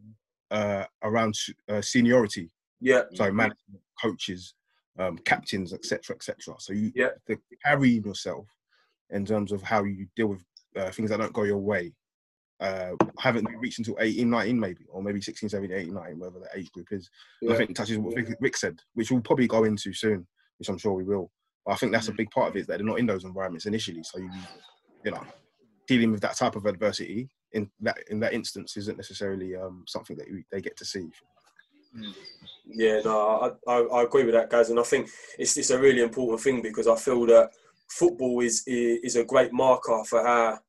uh, around uh, seniority. Yeah, So management, coaches, um, captains, etc., etc. So you Yeah. the carrying yourself in terms of how you deal with uh, things that don't go your way. Uh, haven't reached until 18, 19 maybe, or maybe 16, 17, 18, 19, whatever the age group is. Yeah. I think it touches what Rick, Rick said, which we'll probably go into soon, which I'm sure we will. But I think that's a big part of it, is that they're not in those environments initially. So you, you know, dealing with that type of adversity in that in that instance isn't necessarily um, something that you, they get to see. Yeah, no, I, I, I agree with that, guys, and I think it's it's a really important thing because I feel that football is is a great marker for how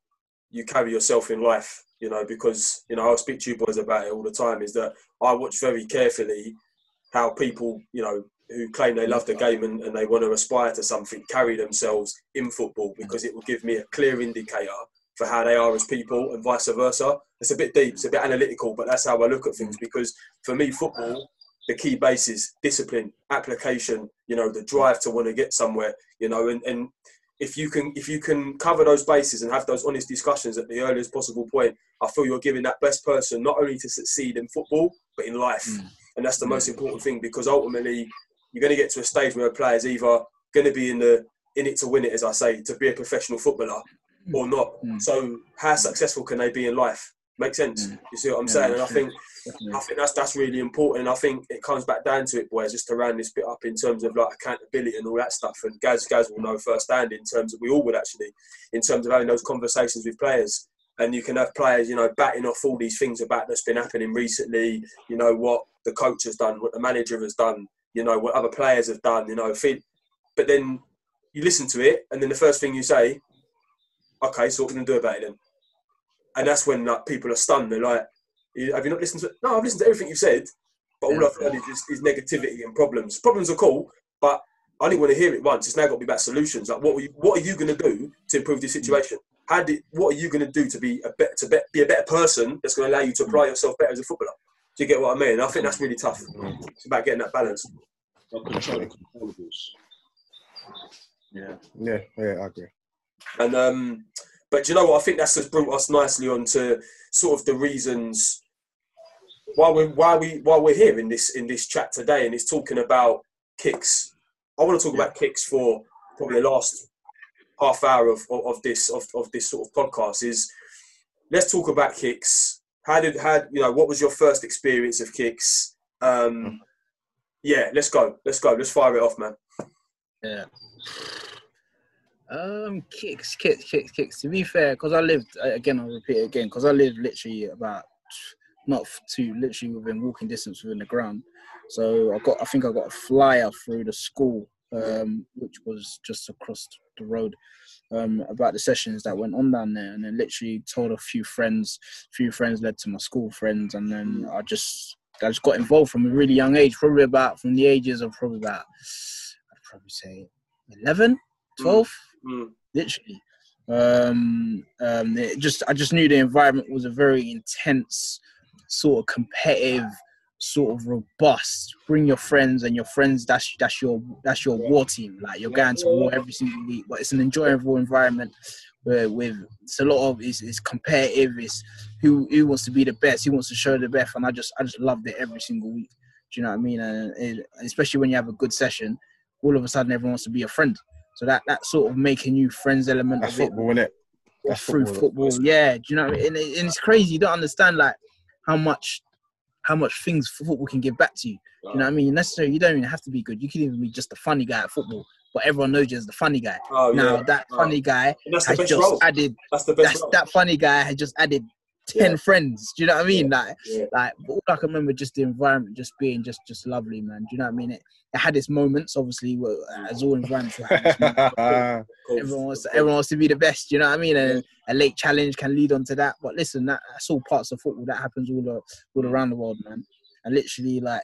you carry yourself in life. You know, because you know I'll speak to you boys about it all the time. Is that I watch very carefully how people, you know, who claim they love the game and, and they want to aspire to something, carry themselves in football because it will give me a clear indicator for how they are as people and vice versa. It's a bit deep, it's a bit analytical, but that's how I look at things because for me, football the key base is discipline, application, you know, the drive to want to get somewhere, you know, and, and if you can if you can cover those bases and have those honest discussions at the earliest possible point, I feel you're giving that best person not only to succeed in football, but in life. Mm. And that's the most mm. important thing because ultimately you're going to get to a stage where a player's either going to be in the in it to win it, as I say, to be a professional footballer or not. Mm. So how successful can they be in life? Makes sense? Mm. You see what I'm Yeah, saying? And I think Definitely. I think that's that's really important. I think it comes back down to it, boys, just to round this bit up in terms of like accountability and all that stuff. And Gaz Gaz will know firsthand in terms of we all would actually, in terms of having those conversations with players. And you can have players, you know, batting off all these things about that's been happening recently. You know what the coach has done, what the manager has done. You know what other players have done. You know, feel, but then you listen to it, and then the first thing you say, "Okay, so what can I do about it then?" And that's when like people are stunned. They're like, "Have you not listened to it?" No, I've listened to everything you've said, but all. I've heard is, just, is negativity and problems. Problems are cool, but I only want to hear it once. It's now got to be about solutions. Like, what were you, what are you going to do to improve this situation? How did what are you going to do to be a better to be, be a better person that's going to allow you to mm. apply yourself better as a footballer? Do you get what I mean? I think that's really tough. It's about getting that balance. Control. Yeah. Yeah, yeah, I agree. And um, but you know what? I think that's just brought us nicely onto sort of the reasons why we why we why we're here in this in this chat today, and it's talking about kicks. I want to talk about kicks for probably the last half hour of, of, of this of, of this sort of podcast. Is let's talk about kicks. How did how you know what was your first experience of kicks? Um, yeah, let's go. Let's go. Let's fire it off, man. Yeah. Um, kicks, kicks, kicks, kicks. To be fair, because I lived again, I'll repeat it again, because I lived literally about not too literally within walking distance within the ground. So I got, I think I got a flyer through the school, um, which was just across the road, um, about the sessions that went on down there, and then literally told a few friends. A few friends led to my school friends, and then I just, I just got involved from a really young age, probably about from the ages of probably about, I'd probably say 11, 12 Mm. literally. Um, um, it just I just knew the environment was a very intense, sort of competitive, sort of robust. Bring your friends and your friends. That's that's your that's your war team. Like you're going to war every single week, but it's an enjoyable environment. Where with it's a lot of it's, it's competitive. It's who who wants to be the best. Who wants to show the best. And I just I just loved it every single week. Do you know what I mean? And it, especially when you have a good session, all of a sudden everyone wants to be a friend. So that that sort of making you friends element That's of it football, innit? That's through football. football. Yeah, do you know? What I mean? and, it- and it's crazy. You don't understand like how much how much things football can give back to you. You know what I mean? Necessarily, you don't even have to be good. You can even be just a funny guy at football, but everyone knows you as the funny guy. Oh now yeah, that Oh. funny guy that's the has best just role. added. That's the best That's that funny guy has just added ten Yeah. friends. Do you know what I mean? Like Yeah. like all I can remember just the environment just being just just lovely, man. Do you know what I mean? It, it had its moments, obviously, as all environments will have moments. everyone wants to, everyone wants to be the best. You know what I mean? And a late challenge can lead on to that. But listen, that, that's all parts of football. That happens all uh, all around the world, man. And literally, like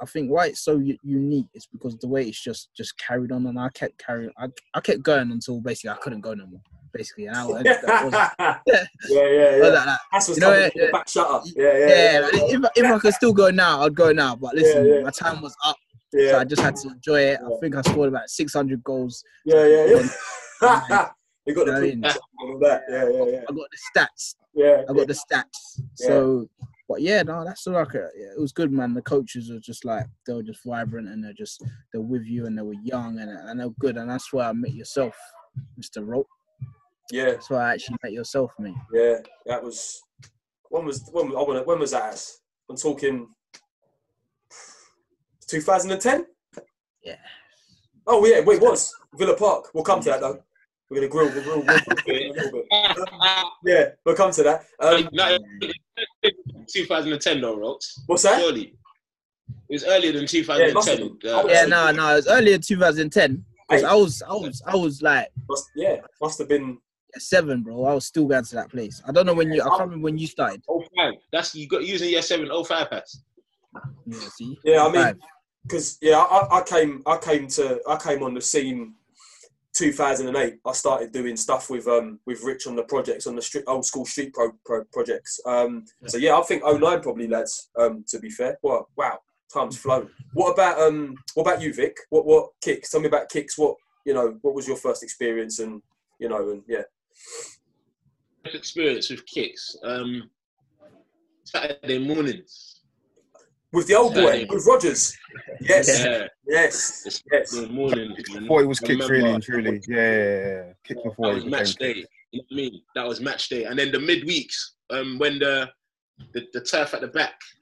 I think why it's so unique is because the way it's just just carried on, and I kept carrying. I, I kept going until basically I couldn't go no more. Basically, I, that was, yeah, yeah, yeah, yeah. was like. That's what's You know, yeah, from the yeah. back. Yeah, yeah, yeah. yeah. If, if I could still go now, I'd go now. But listen, Yeah, yeah. my time was up, so I just had to enjoy it. Yeah. I think I scored about 600 goals. yeah, yeah, yeah. You got the I all that. Yeah, yeah, yeah. I got the stats. Yeah, I got the stats. Yeah. So, but yeah, no, that's like a, yeah, it was good, man. The coaches are just like they were just vibrant and they're just they're with you and they were young and and they're good. And that's where I met yourself, Mr. Rolt. Yeah, That's where I actually met yourself, mate. yeah. That was when was when was- I want when was that? I'm talking 2010. Yeah. Oh yeah, wait, what's Villa Park. We'll come to that though. We're gonna grill. We'll grill, we'll grill a little bit. Yeah, we'll come to that. Um, No, 2010 though, Rox. what's that? Surely. It was earlier than Yeah, it must have 2010. been. Uh, Yeah, no, no, it was earlier 2010. 'cause I was, I was, I was like Must, yeah, must have been. Seven, bro. I was still going to that place. I don't know when you. I can't remember when you started. 05. That's you got using year seven 05 pass. Yeah, see. Yeah, I mean, because yeah, I, I came, I came to, I came on the scene. 2008, I started doing stuff with um with Rich on the projects on the street, old school street pro, pro projects. Um, so yeah, I think 09 probably lads. Um, to be fair, well, wow, time's flown. What about um, what about you, Vic? What what kicks? Tell me about kicks. What you know? What was your first experience? And you know, and yeah, Experience with kicks. Um, Saturday mornings. with the old boy, Saturday. with Rogers. Yes, Yeah, yes, it's yes. Saturday morning. Before it was I kicks, really and truly. Yeah, yeah, yeah, yeah. Before That was match day. kicks. You know what I mean? That was match day. And then the midweeks, um, when the the, the turf at the back, the,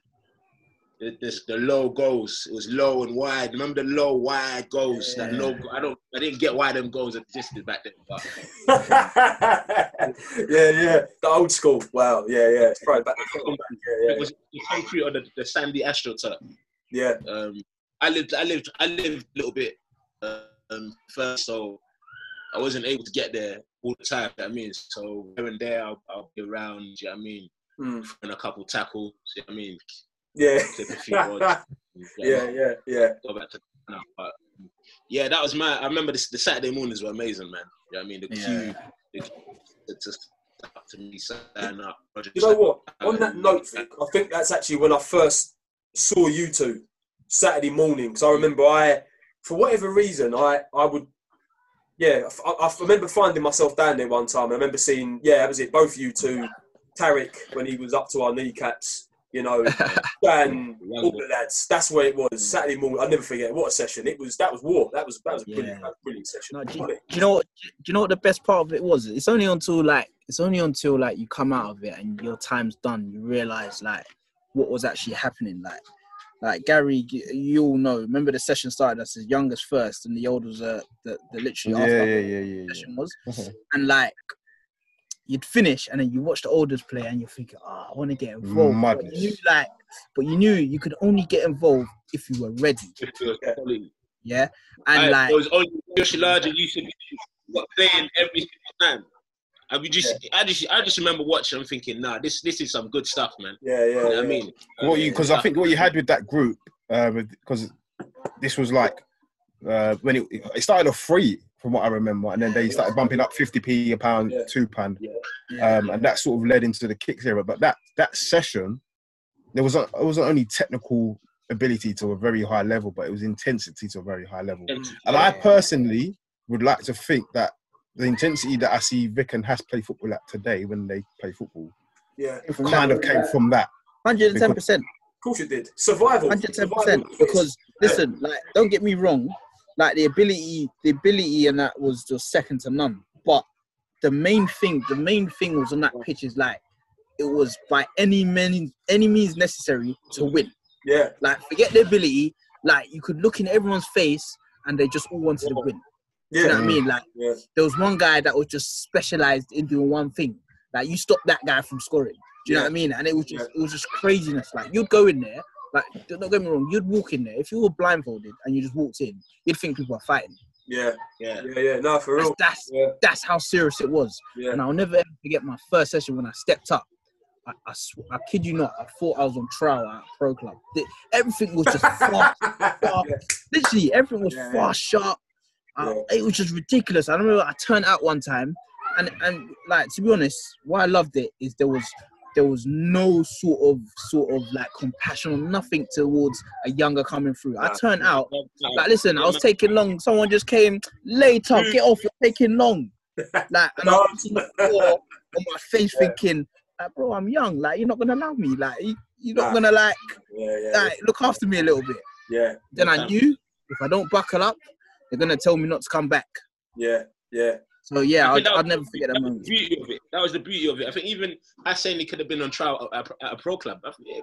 this, the low goals, it was low and wide. Remember the low wide goals? That low. I don't. I didn't get why them goals existed back then. But yeah, yeah. The old school. Wow. Yeah, yeah. It's probably back. Yeah, yeah, it was the concrete or the, the sandy astro turf. yeah. Um, I lived. I lived. I lived a little bit um, first, so I wasn't able to get there all the time. you know I mean, so here and there, I'll, I'll be around. you know what I mean. Mm. and a couple tackles. you know what I mean, Yeah. clip a few odds. yeah, yeah, yeah. Go back to no, but yeah, that was my. I remember this, the Saturday mornings were amazing, man. You know what I mean, the Yeah. queue, the queue to, to up to me, stand up. Roger, You know what? step On that note, Vic, I think that's actually when I first saw you two Saturday morning. Because I remember I, for whatever reason, I I would, yeah, I, I remember finding myself down there one time. I remember seeing, yeah, that was it. Both you two, Tarek when he was up to our kneecaps. You know, and all the lads. That's where it was. Saturday morning. I'll never forget. What a session! It was. That was war. That was. That was a brilliant, Yeah. that was a brilliant session. No, do, you, do you know what? Do you know what the best part of it was? It's only until like it's only until like you come out of it and your time's done, you realize like what was actually happening. Like, like Gary, you you all know. Remember the session started as his youngest first, and the oldest uh, the the literally Yeah, after yeah, yeah, yeah, yeah. session was, Mhm. and like. You'd finish and then you watch the oldest play and you're thinking, oh, I want to get involved. But Madness. you knew, like, but you knew you could only get involved if you were ready. Yeah, and And like it was only Yoshi Larger used to be playing every single time. And we just, I just, I just remember watching and thinking, nah, this, this is some good stuff, man. Yeah, yeah. You know yeah. I mean, What you because I think what you had with that group, because this was like uh, when it, it started off free from what I remember, and then they started bumping up 50p a pound, Yeah. two pound, yeah, um, and that sort of led into the kicks era. But that that session, there was a, it wasn't only technical ability to a very high level, but it was intensity to a very high level. And I personally would like to think that the intensity that I see Vic and Has play football at today when they play football yeah. Of kind of came from that. hundred and ten percent. Of course it did. Survival. Hundred ten Survival percent. of the fittest. Because listen, like, don't get me wrong, like the ability, the ability, and that was just second to none. But the main thing, the main thing was on that pitch is like, it was by any means, any means necessary to win. Yeah, Like, forget the ability. Like, you could look in everyone's face, and they just all wanted to win. Do you know yeah, what I mean? Like, yeah. there was one guy that was just specialized in doing one thing. Like you stop that guy from scoring. Do you know what I mean? And it was just it was just craziness. Like you'd go in there, like don't get me wrong, you'd walk in there. If you were blindfolded and you just walked in, you'd think people are fighting. Yeah, yeah. yeah, yeah. No, for That's real. that's, Yeah, that's how serious it was. yeah. And I'll never ever forget my first session when I stepped up. I, I, sw- I kid you not, I thought I was on trial at a pro club. The- everything was just fast, yeah. literally everything was Yeah, fast, sharp. Uh, Yeah. It was just ridiculous. I remember I turned out one time, and and like to be honest, why I loved it is there was there was no sort of sort of like compassion or nothing towards a younger coming through. I turned out like listen, I was taking long. Someone just came later. get off, you're taking long. Like, and I'm on the floor on my face thinking, like, bro, I'm young. Like, you're not gonna love me. Like, you, you're not gonna like, Yeah, yeah, like look after me a little bit. yeah, Then I knew if I don't buckle up, they're gonna tell me not to come back. yeah, yeah. So yeah, I I'd, I'd was- never forget that That was moment. the beauty of it. That was the beauty of it. I think even Hussein could have been on trial at, at- at a pro club.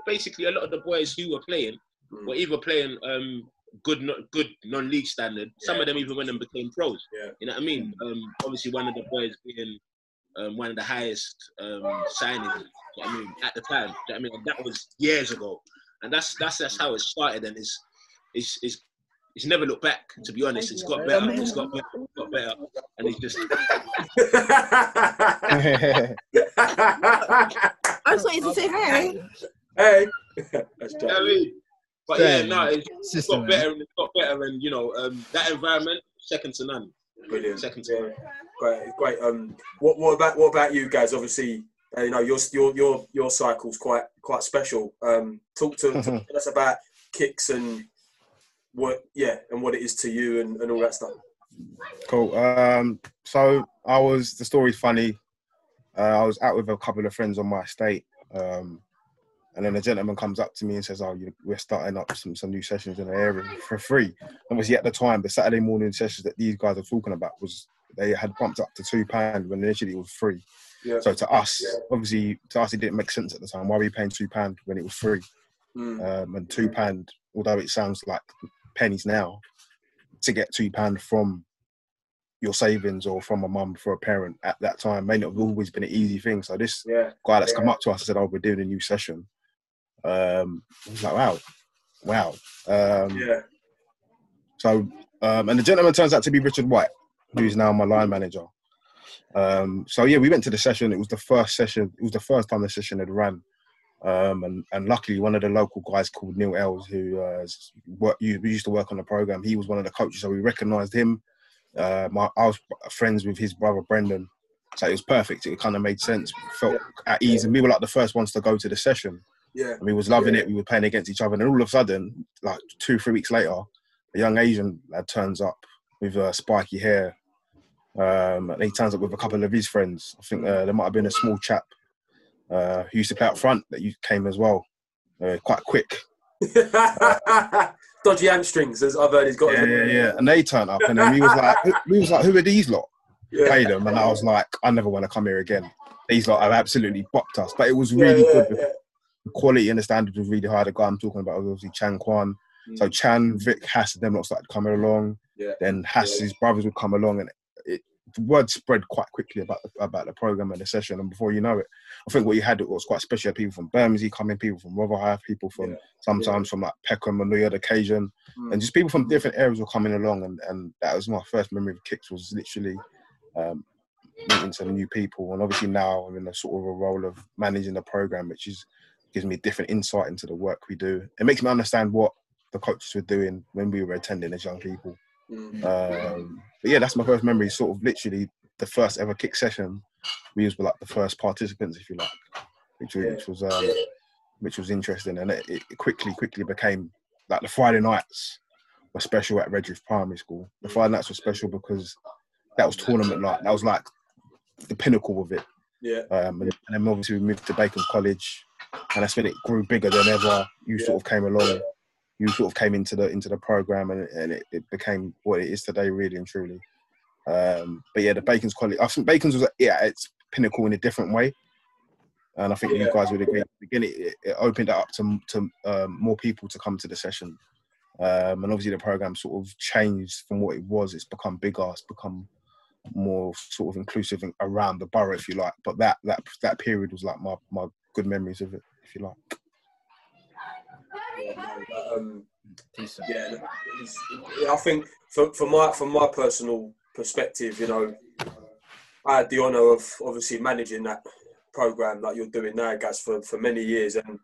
Basically, a lot of the boys who were playing Mm. were either playing um, good, good non-league standard. Some Yeah. of them even went and became pros. Yeah. You know what I mean? Um, obviously, one of the boys being um, one of the highest um, signings. you know what I mean, at the time. you know what I mean, and that was years ago, and that's that's that's how it started, and it's it's it's. It's never looked back. To be honest, it's got better. It's got better. Got better, and it's just I just wanted to say hi. hey, that's You know what I mean? But yeah, Damn. no, it's, it's Sister, got better and it's got better, and you know, um, that environment second to none. Brilliant. Second to Yeah, none. great, great. Um, what what about what about you guys? Obviously, uh, you know your your your your cycle's quite quite special. Um, talk to, talk to us about kicks and what yeah and what it is to you and, and all that stuff. Cool. Um, so I was the story's funny. Uh, I was out with a couple of friends on my estate, um, and then a gentleman comes up to me and says, "Oh, you, we're starting up some some new sessions in the area for free." Obviously, at the time, the Saturday morning sessions that these guys are talking about was they had bumped up to two pound when initially it was free. Yeah. So to us, Yeah. obviously, to us it didn't make sense at the time. Why were we paying two pound when it was free? Mm, um, and two pound, although it sounds like pennies now, to get two pound from your savings or from a mum for a parent at that time may not have always been an easy thing. So this yeah. guy that's come up to us and said, "Oh, we're doing a new session." Um, I was like, "Wow, wow." Um, Yeah. so, um, and the gentleman turns out to be Richard White, who's now my line manager. Um, so yeah, we went to the session. It was the first session. It was the first time the session had ran. Um, and, and luckily, one of the local guys called Neil Els, who uh, is- work, you- we used to work on the program, he was one of the coaches, so we recognised him. Uh, my, I was friends with his brother Brendan, so it was perfect. It kind of made sense. Felt at ease, and we were like the first ones to go to the session. Yeah. And we was loving Yeah. it. We were playing against each other, and all of a sudden, like two, three weeks later, a young Asian lad turns up with uh, spiky hair. Um, and he turns up with a couple of his friends. I think uh, there might have been a small chap uh, who used to play up front that you came as well. Uh, quite quick. Dodgy hamstrings, as I've heard he's got. Yeah, yeah, yeah. And they turned up, and then we was like, we was like, who are these lot? Yeah. Play them, and I was like, I never want to come here again. These lot have absolutely bopped us, but it was really yeah, good. yeah. The quality and the standard was really high. The guy I'm talking about was obviously Chan Kwan. So Mm. Chan, Vic, Hass, them lot started coming along. Yeah. Then Hass's brothers would come along, and it, the word spread quite quickly about the, about the program and the session. And before you know it, I think what you had was quite special. People from Bermondsey coming, people from Rotherhithe, people from Yeah. sometimes from like Peckham and the other occasion, Mm. and just people from different areas were coming along. And, and that was my first memory of kicks was literally um, meeting some new people. And obviously now I'm in a sort of a role of managing the program, which is gives me different insight into the work we do. It makes me understand what the coaches were doing when we were attending as young people. Mm. Um, but yeah, that's my first memory. Sort of literally the first ever kick session. We was like the first participants, if you like, which, was- Yeah. which was um, which was interesting, and it, it quickly quickly became like the Friday nights were special at Redriff Primary School. The Friday nights were special because that was tournament night. That was like the pinnacle of it. Yeah. Um, and, and then obviously we moved to Bacon College, and that's when it grew bigger than ever. You Yeah. sort of came along, you sort of came into the into the program, and, and it, it became what it is today, really and truly. Um, but yeah, the Bacon's quality. I think Bacon's was yeah, its pinnacle in a different way, and I think Yeah. you guys would agree. Again, it, it opened it up to to um, more people to come to the session, um, and obviously the program sort of changed from what it was. It's become bigger. It's become more sort of inclusive and around the borough, if you like. But that that that period was like my my good memories of it, if you like. Um, yeah, it's, I think for, for my from my personal perspective, you know, I had the honour of obviously managing that program that you're doing now, guys, for, for many years, and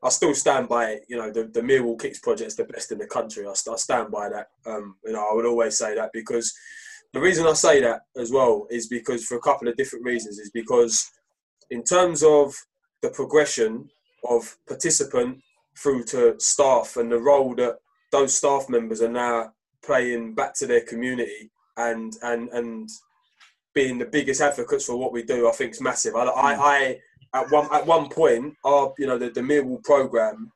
I still stand by it. You know, the the Millwall Kicks is the best in the country. I, I stand by that. Um, you know, I would always say that because the reason I say that as well is because for a couple of different reasons. Is because in terms of the progression of participant through to staff and the role that those staff members are now playing back to their community and and and being the biggest advocates for what we do, I think is massive. I, I, hmm. I at one at one point, our you know the, the Millwall program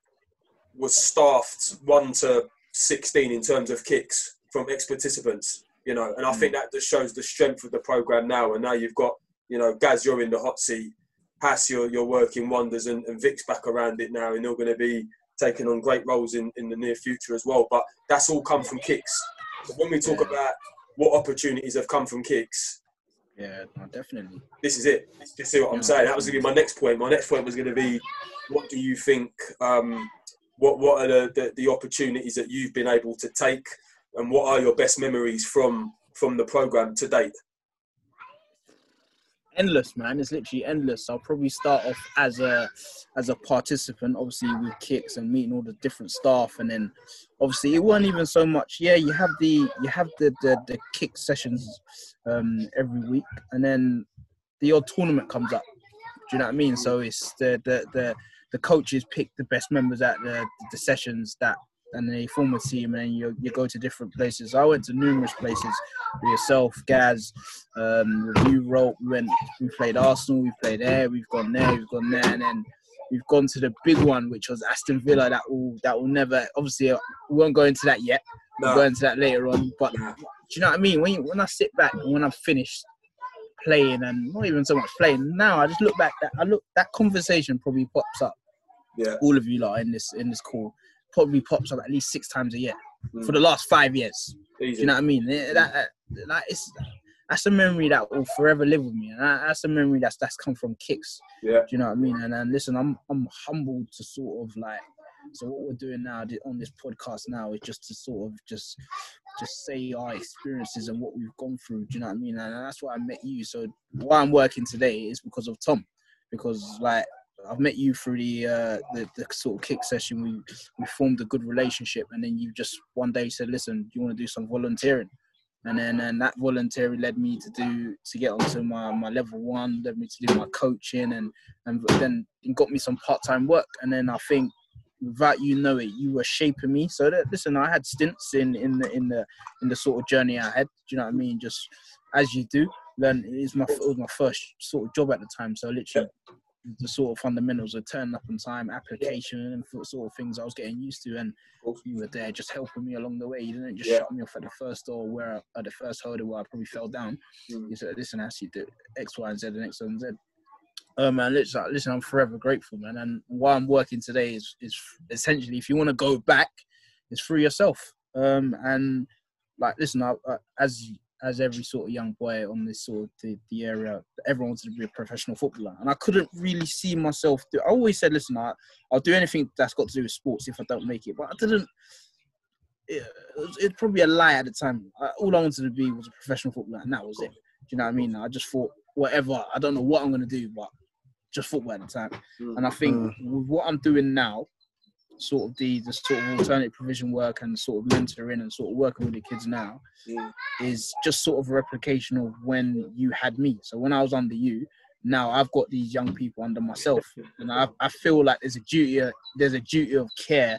was staffed one to sixteen in terms of kicks from ex participants. You know, and I hmm. think that just shows the strength of the program now. And now you've got you know Gaz, you're in the hot seat. Hass, you're, you're working wonders, and, and Vic's back around it now, and they're going to be taking on great roles in, in the near future as well. But that's all come from kicks. So when we talk about what opportunities have come from kicks, Yeah, no, definitely. this is it. You see what I'm saying? That was going to be my next point. My next point was going to be, what do you think? Um, what what are the, the, the opportunities that you've been able to take, and what are your best memories from from the program to date? Endless man. It's literally endless. I'll probably start off as a as a participant obviously with kicks and meeting all the different staff. And then obviously it wasn't even so much yeah you have the you have the the, the kick sessions um every week. And then the odd tournament comes up. Do you know what i mean? So it's the the the, the coaches pick the best members at the the sessions that and they form a team and then you, you go to different places i went to numerous places with yourself gaz um, review rope. We went, we played Arsenal, we played there, we've gone there, we've gone there, and then we've gone to the big one, which was Aston Villa. That will that will never. Obviously, uh, we won't go into that yet. We'll go into that later on. But do you know what I mean? When you, when I sit back and when I'm finished playing, and not even so much playing now, I just look back. That I look that conversation probably pops up. Yeah. All of you lot in this in this call probably pops up at least six times a year Mm. for the last five years. Easy. you know what I mean? That, that, that is, that's a memory that will forever live with me, and that, that's a memory that's that's come from kicks. Yeah. Do you know what I mean? And and listen, I'm I'm humbled to sort of like. So what we're doing now on this podcast now is just to sort of just just say our experiences and what we've gone through. Do you know what I mean? And that's why I met you. So why I'm working today is because of Tom, because like I've met you through the uh, the, the sort of kick session. We we formed a good relationship, and then you just one day said, "Listen, do you want to do some volunteering?" And then and that volunteering led me to do to get onto my, my level one, led me to do my coaching, and and then got me some part time work. And then I think without you know it, you were shaping me. So that listen, I had stints in in the in the in the sort of journey I had. Do you know what I mean? Just as you do. Then it was my it was my first sort of job at the time. So literally the sort of fundamentals of turning up on time, application, and sort of things I was getting used to. And you were there just helping me along the way. You didn't just Yeah. shut me off at the first door where at the first hurdle where I probably fell down. Mm. You said, "Listen, you do X, Y, and Z, and X, Y, and Z." Oh man, listen, listen, I'm forever grateful, man. And why I'm working today is is essentially, if you want to go back, it's through yourself. Um, and like, listen, I, I, as as every sort of young boy on this sort of the, the area, everyone wanted to be a professional footballer, and I couldn't really see myself. Do, I always said, listen, I, I'll do anything that's got to do with sports if I don't make it, but I didn't. It, it's probably a lie at the time. I, all I wanted to be was a professional footballer, and that was it. Do you know what I mean? I just thought, whatever. I don't know what I'm gonna do, but just football at the time. Mm. And I think with what I'm doing now, sort of the the sort of alternate provision work and sort of mentoring and sort of working with the kids now, Mm. is just sort of a replication of when you had me. So when I was under you, now I've got these young people under myself, and I I feel like there's a duty of, there's a duty of care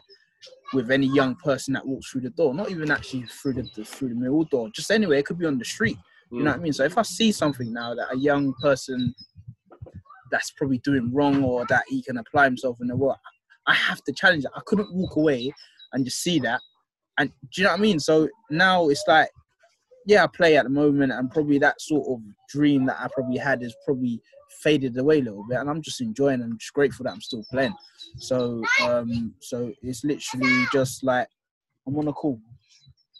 with any young person that walks through the door. Not even actually through the through the middle door, just anywhere. It could be on the street. You know what I mean? So if I see something now that a young person that's probably doing wrong or that he can apply himself in the world, I have to challenge it. I couldn't walk away and just see that. And do you know what I mean? So now it's like, yeah, I play at the moment, and probably that sort of dream that I probably had is probably faded away a little bit, and I'm just enjoying. I'm just grateful that I'm still playing. So, um, so it's literally just like I'm on a call.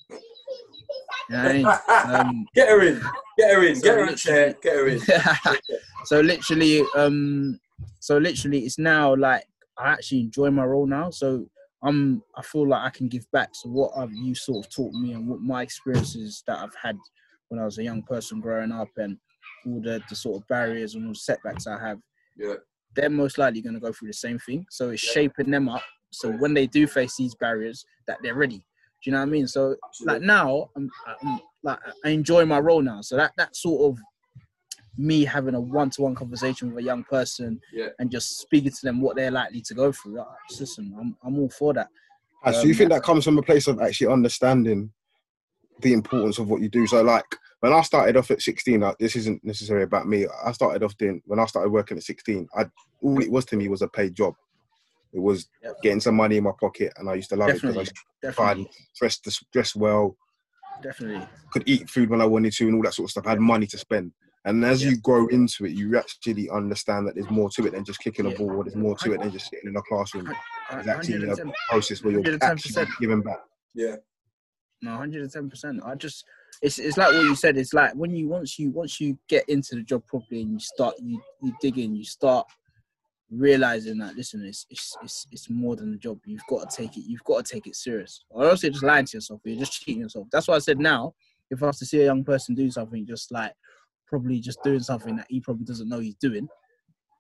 You know I mean? Um, Get her in. Get her in. So Get her in chair. Get her in. so literally um so literally it's now like i actually enjoy my role now so i'm i feel like i can give back to what have you sort of taught me and what my experiences that i've had when i was a young person growing up and all the, the sort of barriers and all the setbacks i have Yeah. they're most likely going to go through the same thing so it's Yeah. shaping them up so when they do face these barriers that they're ready do you know what i mean so like now I'm, I'm like I enjoy my role now. So that that sort of me having a one-to-one conversation with a young person Yeah. and just speaking to them what they're likely to go through. like, listen, I'm I'm all for that. Ah, so you Um, think that comes from a place of actually understanding the importance of what you do. So like when I started off at 16, like, this isn't necessarily about me. I started off doing when I started working at 16. I all it was to me was a paid job. It was Yep. getting some money in my pocket, and I used to love it because I Definitely, used to find definitely, dress dress well, definitely. could eat food when I wanted to, and all that sort of stuff. I had money to spend. And as Yeah. you grow into it, you actually understand that there's more to it than just kicking a Yeah. ball. There's more to it than just sitting in a classroom. It's actually a process where you're 110%. actually giving back. Yeah. No, hundred and ten percent. I just it's it's like what you said. It's like when you once you once you get into the job properly and you start you you dig in, you start realizing that listen, it's it's it's, it's more than a job. You've got to take it. You've got to take it serious. Or else you're just lying to yourself. You're just cheating yourself. That's why I said now, if I was to see a young person do something, just like probably just doing something that he probably doesn't know he's doing.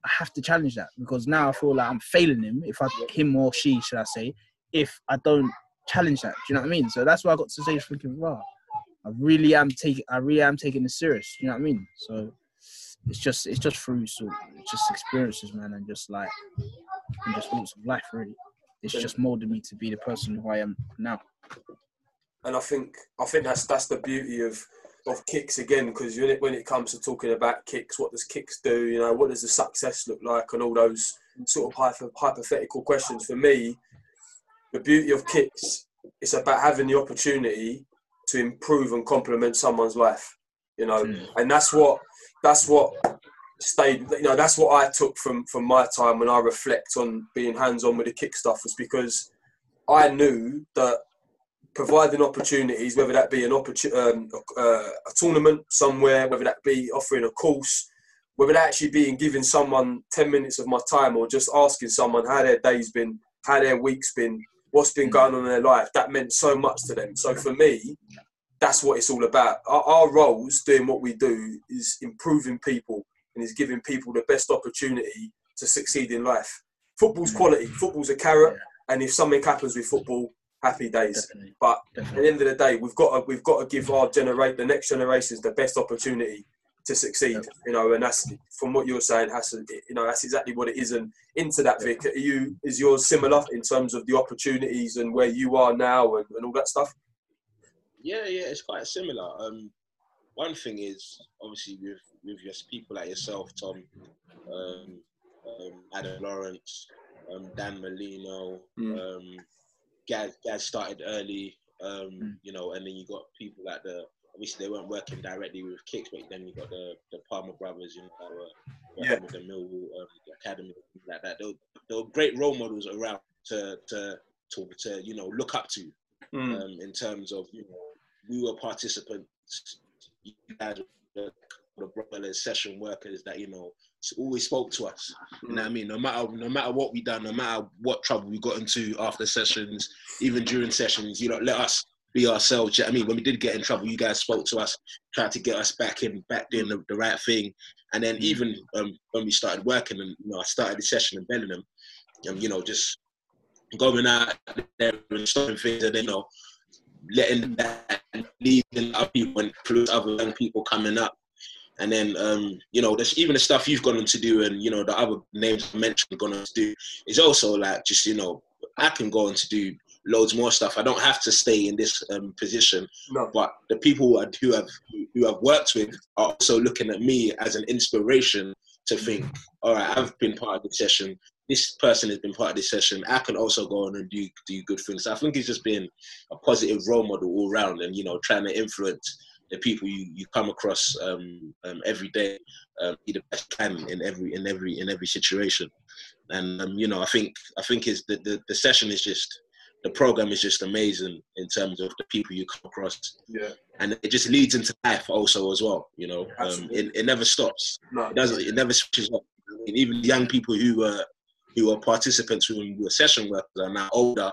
I have to challenge that because now I feel like I'm failing him. If I him or she, should I say, if I don't challenge that. Do you know what I mean? So that's why I got to say thinking, wow, I really am taking I really am taking this serious. Do You know what I mean? So it's just it's just through sort just experiences, man, and just like and just walks of life really. It's just molded me to be the person who I am now. and I think I think that's that's the beauty of of kicks again because when it comes to talking about kicks, what does kicks do? You know, what does the success look like, and all those sort of hyper, hypothetical questions. For me, the beauty of kicks is about having the opportunity to improve and complement someone's life. You know, Mm. and that's what that's what stayed. You know, that's what I took from from my time when I reflect on being hands on with the kick stuff was because I knew that providing opportunities, whether that be an opportunity, um, uh, a tournament somewhere, whether that be offering a course, whether that actually being giving someone 10 minutes of my time or just asking someone how their day's been, how their week's been, what's been going on in their life, that meant so much to them. So for me, that's what it's all about. Our, our roles doing what we do is improving people and is giving people the best opportunity to succeed in life. Football's quality, football's a carrot, and if something happens with football, happy days. Definitely. But at the end of the day, we've got to, we've got to give our generate the next generations the best opportunity to succeed. Yep. You know, and that's from what you're saying, Hassan. You know, that's exactly what it is. And into that, Vic, are you is yours similar in terms of the opportunities and where you are now and, and all that stuff? Yeah, yeah, it's quite similar. Um, one thing is obviously with with your people like yourself, Tom, um, um, Adam Lawrence, um, Dan Molino, Mm. um, Gaz, Gaz started early, um, Mm. you know, and then you got people like the obviously they weren't working directly with Kicks, but then you got the the Palmer brothers, you know, that were working Yeah. with the Millwall um, academy, things like that. They were, they were great role models around to to to, to you know look up to Mm. um, in terms of you know we were participants. You guys were the brothers, session workers that you know always spoke to us. You know what I mean? No matter no matter what we done, no matter what trouble we got into after sessions, even during sessions, you know, let us be ourselves. You know I mean, when we did get in trouble, you guys spoke to us, tried to get us back in, back doing the, the right thing. And then even um, when we started working, and you know, I started the session in Bellingham, um, you know, just going out there and starting things, and then you know, letting that leading other people and other young people coming up. And then, um, you know, there's even the stuff you've gone on to do, and you know, the other names I mentioned gone on to do is also like just you know, I can go on to do loads more stuff. I don't have to stay in this um, position, No. but the people who, have who I've worked with are also looking at me as an inspiration to think, all right, I've been part of the session. This person has been part of this session. I can also go on and do do good things. So I think it's just been a positive role model all round, and you know, trying to influence the people you, you come across um, um, every day, um, be the best can in every in every in every situation. And um, you know, I think I think is the, the the session is just the program is just amazing in terms of the people you come across, Yeah. and it just leads into life also as well. You know, um, it, it never stops. No. It doesn't. It never switches up. I mean, even young people who were who are participants who were session workers are now older,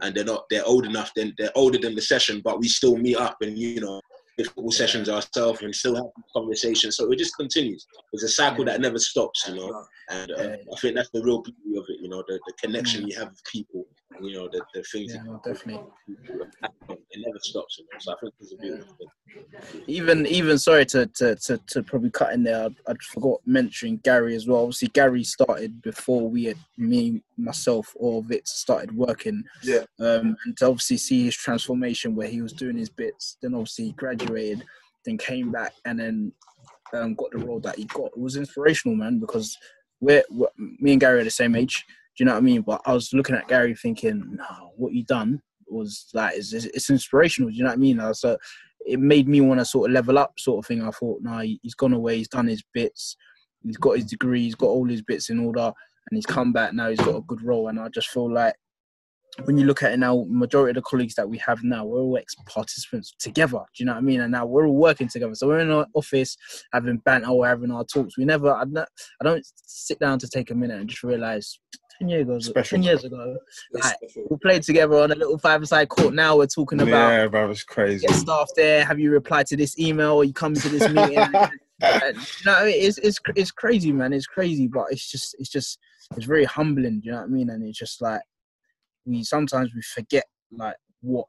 and they're not. They're old enough. Then they're older than the session, but we still meet up and you know. Football sessions ourselves and still have conversations, so it just continues. It's a cycle that never stops, you know. And uh. I think that's the real beauty of it, you know, the, the connection you have with people, you know the, the things Yeah, that no, definitely. it never stops. You know? So I think it's a beautiful thing. Even even sorry to to, to, to probably cut in there. I, I forgot mentioning Gary as well. Obviously, Gary started before we had me myself or Vic started working. Yeah. Um, and to obviously see his transformation where he was doing his bits, then obviously he graduated, then came back and then um, got the role that he got. It was inspirational, man, because we're, we're me and Gary are the same age. Do you know what I mean? But I was looking at Gary thinking, no, what you done was like it's, it's, inspirational. Do you know what I mean? So it made me want to sort of level up, sort of thing. I thought, no, he- he's gone away. He's done his bits. He's got his degree. He's got all his bits in order, and he's come back now. He's got a good role, and I just feel like when you look at it now, majority of the colleagues that we have now, we're all ex-participants together. Do you know what I mean? And now we're all working together. So we're in our office having banter, or having our talks. We never, I don't, I don't sit down to take a minute and just realize ten years ago, Special. ten years ago, Like, we played together on a little five-a-side court. Now we're talking about Yeah, bro, it's crazy. get staff there. Have you replied to this email? Or you come to this meeting? And, you know, it's it's it's crazy, man. It's crazy, but it's just it's just it's very humbling. Do you know what I mean? And it's just like we sometimes we forget like what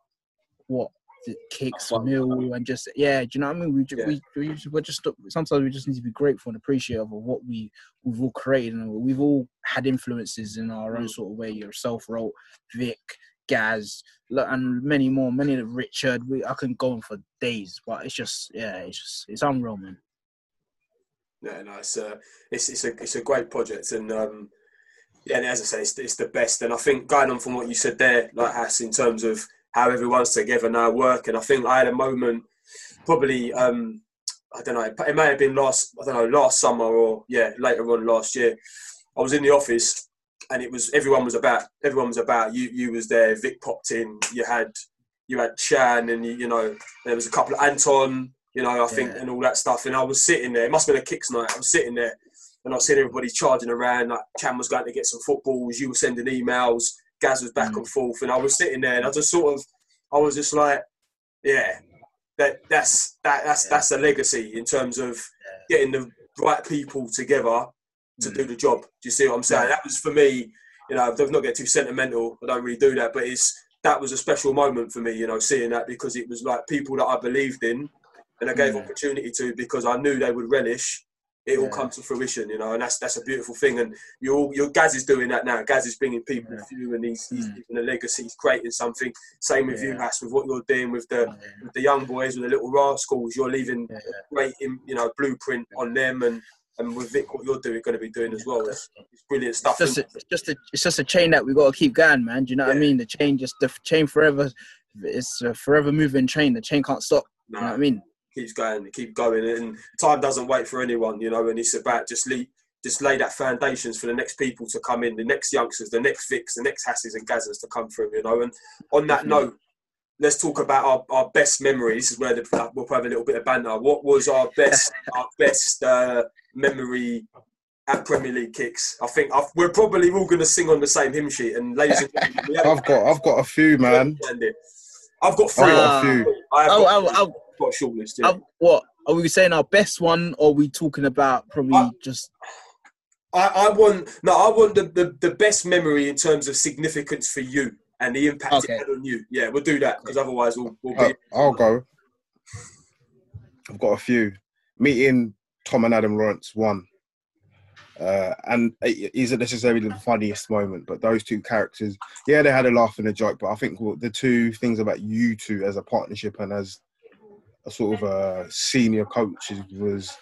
what the kicks meal and just yeah. Do you know what I mean? We ju- Yeah. we we just, we're just sometimes we just need to be grateful and appreciative of what we we've all created and we've all had influences in our own sort of way. Yourself Rolt Vic. Gaz, and many more, many of Richard. We, I can go on for days, but it's just, yeah, it's just, it's unreal, man. Yeah, no, it's a, it's, it's a, it's a great project, and um, yeah, and as I say, it's, it's the best. And I think going on from what you said there, like Hass, in terms of how everyone's together now working, I think I had a moment, probably, um, I don't know, it, may have been last, I don't know, last summer or yeah, later on last year. I was in the office, and it was everyone was about, everyone was about. You, you was there. Vic popped in. You had, you had Shan, and you, you know, there was a couple of Anton. You know, I think, Yeah. and all that stuff. And I was sitting there. It must have been a kicks night. I was sitting there, and I seen everybody charging around. Like Cam was going to get some footballs. You were sending emails. Gaz was back Mm. and forth, and I was sitting there, and I just sort of, I was just like, yeah, that that's that that's Yeah. that's a legacy in terms of getting the right people together to Mm. do the job. Do you see what I'm saying? Yeah. That was for me. You know, I'm not get too sentimental. I don't really do that, but it's that was a special moment for me. You know, seeing that because it was like people that I believed in, and I gave Yeah. opportunity to because I knew they would relish. It all Yeah. come to fruition, you know, and that's that's a beautiful thing. And your your Gaz is doing that now. Gaz is bringing people Yeah. to you, and he's, he's Mm. leaving a legacy. He's creating something. Same with you, Yeah. Hass, with what you're doing with the Yeah. with the young boys, with the little rascals. You're leaving a great, you know, blueprint on them, and and with Vic, what you're doing, going to be doing as well. It's, it's brilliant stuff. It's just, a, it's just a, it's just a chain that we got to keep going, man. Do you know what I mean? The chain just, the chain forever, it's a forever moving chain. The chain can't stop. You know what I mean? Keeps going, keep going, and time doesn't wait for anyone, you know. And it's about just lead, just lay that foundations for the next people to come in, the next youngsters, the next Vics, the next Hasses and Gazers to come through, you know. And on that Definitely. note, let's talk about our, our best memories. This is where the, we'll have a little bit of banter. What was our best our best uh, memory at Premier League kicks? I think I've, we're probably all going to sing on the same hymn sheet. And ladies and gentlemen, I've got, I've got a few, man. I've got three. I've Ah. got a few. I have Oh, got, oh, oh, got a short list. Yeah. oh, what? Are we saying our best one or are we talking about probably Uh, just, I, I want no, I want the, the, the best memory in terms of significance for you and the impact Okay. it had on you. Yeah, we'll do that because otherwise we'll, we'll Uh, be. I'll go. I've got a few. Meeting Tom and Adam Lawrence one, uh, and it isn't necessarily the funniest moment, but those two characters, yeah, they had a laugh and a joke. But I think what the two things about you two as a partnership and as a sort of a senior coach is, was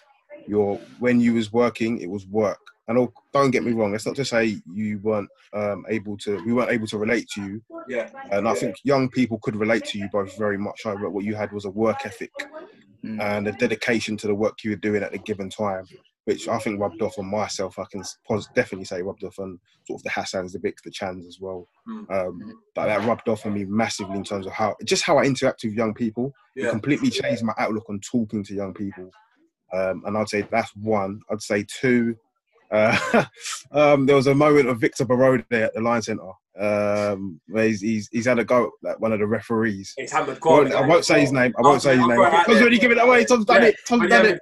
your when you was working, it was work. And oh, don't get me wrong, it's not to say you weren't um, able to, we weren't able to relate to you, Yeah, and I think young people could relate to you both very much. I but what you had was a work ethic Mm. and a dedication to the work you were doing at a given time, which I think rubbed off on myself. I can definitely say rubbed off on sort of the Hassans, the Vics, the Chans as well. Mm. Um, but that rubbed off on me massively in terms of how just how I interact with young people. It completely changed my outlook on talking to young people. Um, and I'd say that's one. I'd say two. Uh, um, there was a moment of Victor Borode at the Lion Centre. Um, where he's, he's he's had a go at like, one of the referees. It's I won't, I won't say his name. I won't say his name go out because when you give it away, Tom's done Yeah, it. Tom's done it.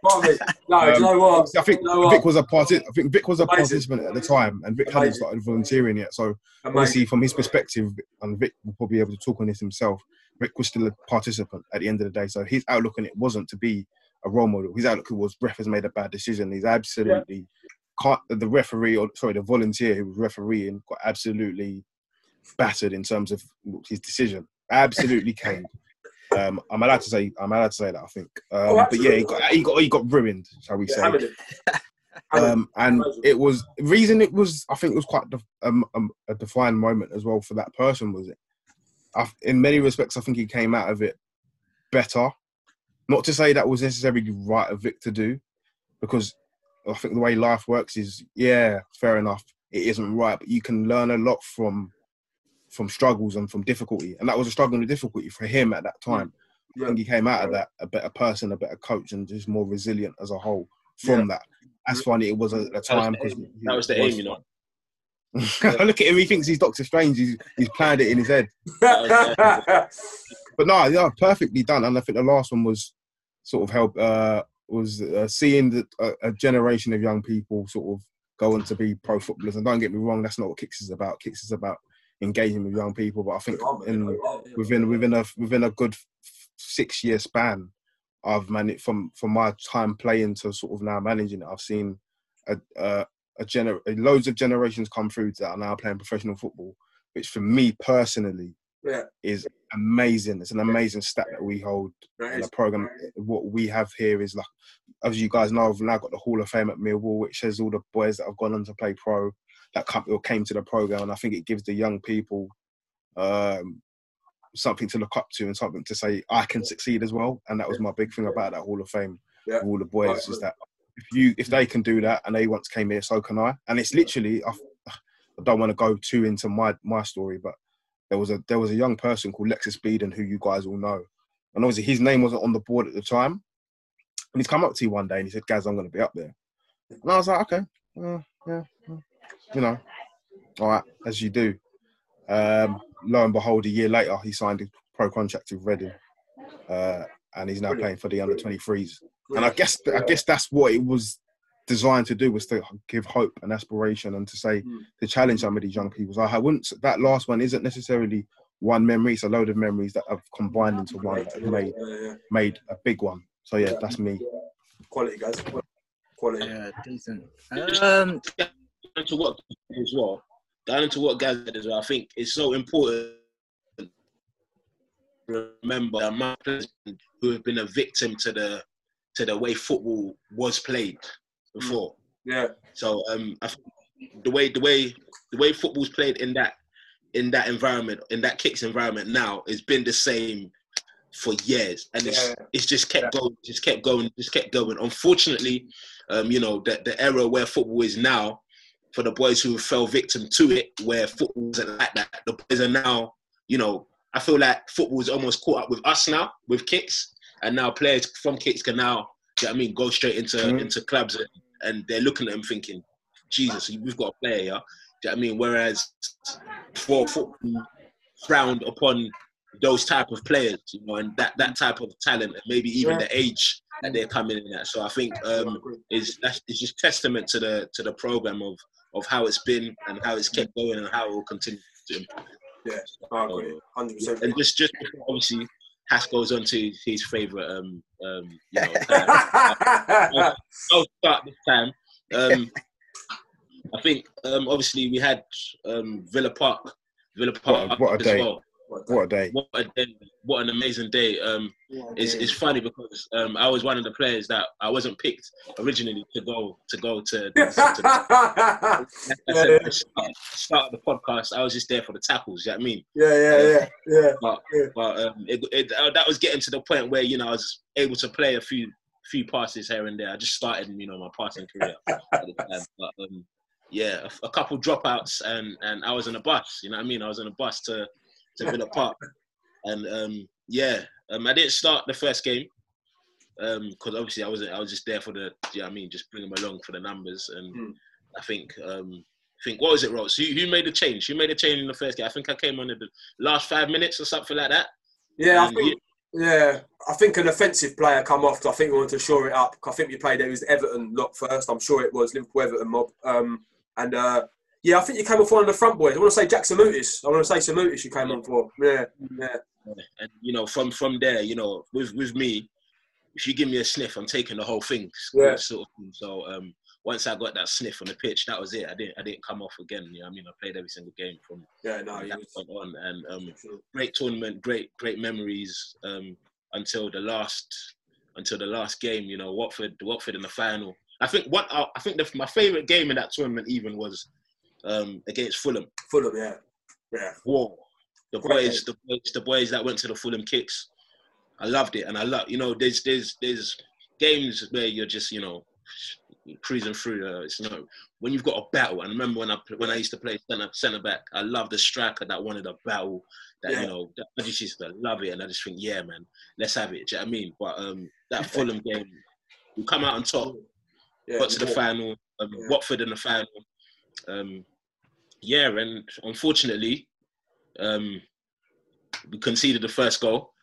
No, do you know what? I think You know? Vic was a parti- I think Vic was a Amazing. participant at the time, and Vic hadn't started volunteering yet. So Amazing. obviously, from his perspective, and Vic will probably be able to talk on this himself. Vic was still a participant at the end of the day, so his outlook on it wasn't to be a role model. His outlook was ref has made a bad decision. He's absolutely can't. The referee, or sorry, the volunteer who was refereeing, got absolutely battered in terms of his decision. Absolutely caned. Um, I'm allowed to say. I'm allowed to say that. I think. Um, Oh, but yeah, he got he got he got ruined, shall we say? hammered him. Hammered him. um, and it was reason it was I think it was quite def- um, um, a defined moment as well for that person was it I, in many respects I think he came out of it better not to say that was necessarily right of Vic to do because I think the way life works is yeah fair enough it isn't right but you can learn a lot from from struggles and from difficulty and that was a struggle and a difficulty for him at that time I think he came out of that a better person a better coach and just more resilient as a whole from that that's funny it was a, a time because That was the aim, you know. Look at him. He thinks he's Doctor Strange. He's, he's planned it in his head. But no, yeah, perfectly done. And I think the last one was sort of help. Uh, was uh, seeing the, a, a generation of young people sort of go on to be pro footballers. And don't get me wrong, that's not what Kicks is about. Kicks is about engaging with young people. But I think oh, in within within a within a good six year span, I've managed from from my time playing to sort of now managing it. I've seen a a, a gener- loads of generations come through that are now playing professional football, which for me personally Yeah. is amazing. It's an amazing stat that we hold That in the program. What we have here is like, as you guys know, I've now got the Hall of Fame at Millwall, which has all the boys that have gone on to play pro that came to the program, and I think it gives the young people um, something to look up to and something to say I can succeed as well. And that was my big thing about that Hall of Fame. Yeah. All the boys is that if you if they can do that and they once came here, so can I. And it's literally I, I don't want to go too into my my story, but there was a there was a young person called Lexus Beeden who you guys all know, and obviously his name wasn't on the board at the time. And he's come up to you one day and he said, "Guys, I'm going to be up there." And I was like, "Okay, uh, yeah, you know, all right, as you do." Um, lo and behold, a year later, he signed a pro contract with Reading, uh, and he's now Brilliant. playing for the under 23s. And I guess I guess that's what it was designed to do was to give hope and aspiration and to say Mm. to challenge some of these young people. So I wouldn't. That last one isn't necessarily one memory; it's a load of memories that have combined into one that made Yeah, yeah. made a big one. So yeah, that's me. Quality, guys. Quality. Yeah, decent. Um, into what as well, going into what said as well, I think it's so important to remember that my players who have been a victim to the to the way football was played before. Yeah. So um, I think the way the way the way football's played in that in that environment in that kicks environment now has been the same for years, and it's Yeah. it's just kept going, just kept going, just kept going. Unfortunately, um, you know the the era where football is now, for the boys who fell victim to it, where football isn't like that, the boys are now, you know, I feel like football is almost caught up with us now with kicks, and now players from kicks can now, you know what I mean, go straight into Mhm. into clubs, and, and they're looking at them thinking, Jesus, we've got a player, yeah. Do you know what I mean? Whereas for football frowned upon those type of players, you know, and that, that type of talent, and maybe even Yeah. the age that they're coming in at. So I think um, is it's just testament to the to the program of of how it's been and how it's kept going and how it will continue to improve. I agree. 100%. And just just obviously Hass goes on to his favourite um um you know uh, I'll start this time. Um, I think um, obviously we had um, Villa Park, Villa Park what a as day. well. What a day! What a day! What an amazing day! Um, it's, it's funny because um, I was one of the players that I wasn't picked originally to go to go to. to the, I said yeah. at start, start the podcast. I was just there for the tackles. You know what I mean? yeah, yeah, yeah, yeah. But um, it, it, uh, that was getting to the point where you know I was able to play a few few passes here and there. I just started, you know, my passing career at the time. But um, yeah, a, a couple dropouts and and I was on a bus. You know what I mean? I was on a bus to to Villa Park, and um, yeah, um, I didn't start the first game because obviously I wasn't. I was just there for the. You know I mean? Just bring them along for the numbers, and Hmm. I think um, think what was it, Ross? Who, who made the change? Who made the change in the first game? I think I came on in the last five minutes or something like that. Yeah, I And think, yeah, I think an offensive player come off. I think we wanted to shore it up. I think we played it was Everton lot first. I'm sure it was Liverpool Everton mob. Um, and uh, yeah, I think you came off one of the front boys. I want to say Jack Samutis. I want to say Samutis you came on for. Yeah, yeah, and you know from from there you know with with me if you give me a sniff i'm taking the whole thing Yeah. sort of thing. so um once i got that sniff on the pitch that was it i didn't i didn't come off again you know i mean i played every single game from yeah. No, that point on and um great tournament great great memories um until the last until the last game you know watford watford in the final i think what i I think the, my favorite game in that tournament even was um against fulham Fulham. Yeah, yeah. war. The Great boys, the boys, the boys that went to the Fulham kicks. I loved it, and I love. You know, there's there's there's games where you're just you know cruising through. Uh, it's not when you've got a battle. And remember when I when I used to play centre centre back, I love the striker that wanted a battle. That Yeah. you know, that, I just used to love it, and I just think, yeah, man, let's have it. Do you know what I mean? But um, that Fulham game, we come out on top yeah. got to the yeah. final. Um. Watford in the final. Um, yeah, and unfortunately, um, we conceded the first goal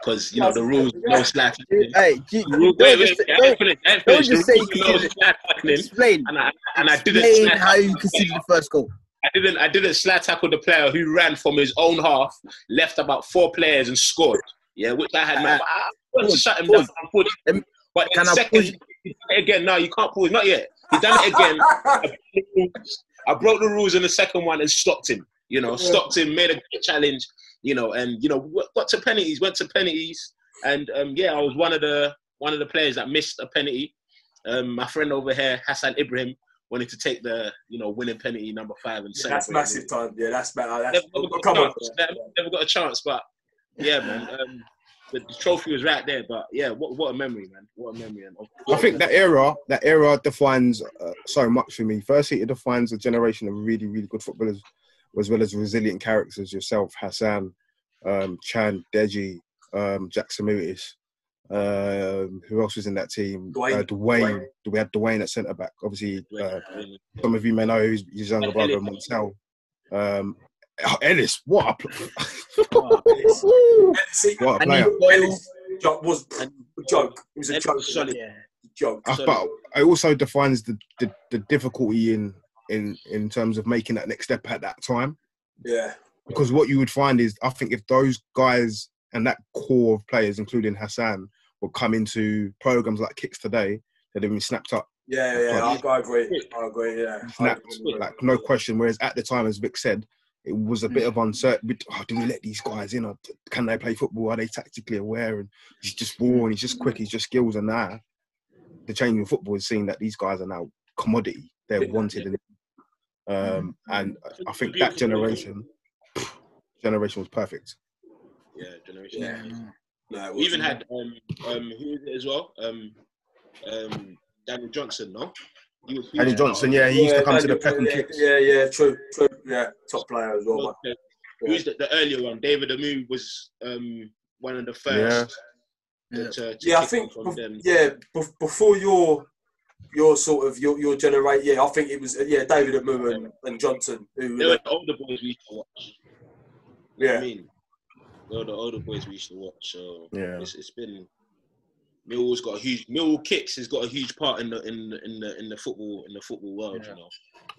because you know the rules no slack. Hey, G- Wait, don't wait, just, wait, I don't, ain't finished, I ain't don't finished. just say you no slack tackling, explain. and I and I didn't how you conceded the first goal. I didn't I didn't slack tackle the player who ran from his own half, left about four players and scored. Yeah, which I had. man, but I Pause, shut him down. unfortunately. But I second, pause? done it again. No, you can't pause. Not yet. He done it again. I broke the rules in the second one and stopped him. You know, stopped him, made a good challenge. You know, and you know, got to penalties, went to penalties, and um, yeah, I was one of the one of the players that missed a penalty. Um, my friend over here, Hassan Ibrahim, wanted to take the you know winning penalty number five and Yeah, that's massive time. Yeah, that's. Never, That's, never got come a chance. Never, never got a chance, but yeah, man. Um, the, the trophy was right there, but yeah, what what a memory, man! What a memory! And I think that era, that era defines uh, so much for me. Firstly, it defines a generation of really, really good footballers, as well as resilient characters. Yourself, Hassan, um, Chan, Deji, um, Jack Samutis. Um, who else was in that team? Dwayne. Uh, Dwayne. We had Dwayne at centre back. Obviously, uh, some of you may know his, his younger brother Montel. Um, Ellis, what a pl- See, what a player! you Ellis joke was a joke. It was a Ellis joke. was solid. Yeah. Joke. Uh, but it also defines the, the, the difficulty in in in terms of making that next step at that time. Yeah. Because what you would find is, I think if those guys and that core of players, including Hassan, would come into programs like Kicks today, they'd have been snapped up, Yeah, yeah, I, I agree. I agree. Yeah. I snapped, agree. like no question. Whereas at the time, as Vic said, it was a bit of uncertain. Oh, do we let these guys in? Or can they play football? Are they tactically aware? And he's just raw and he's just quick. He's just skills. And now, the change in football is seeing that these guys are now commodity. They're Yeah. wanted. And, um, and I think that generation, generation was perfect. Yeah, generation. Yeah. No, We even had um um who is it as well? Um um Daniel Johnson, no? He was Danny Johnson, yeah, he used to Yeah, come to the Daniel, Peckham yeah, kicks. Yeah, yeah, true, true. Yeah, top player as well. man. Who's the, the earlier one? David Amu was um one of the first. Yeah. To, to Yeah, I think. bef- them. yeah, bef- before your your sort of your your generate. Yeah, I think it was. Yeah, David Amu and, and Johnson. Who? They were the older boys we used to watch. You know what yeah, I mean, they were the older boys we used to watch. So Yeah. it's, it's been Millwall's got a huge Millwall kicks has got a huge part in the in the in the in the football in the football world. Yeah. You know,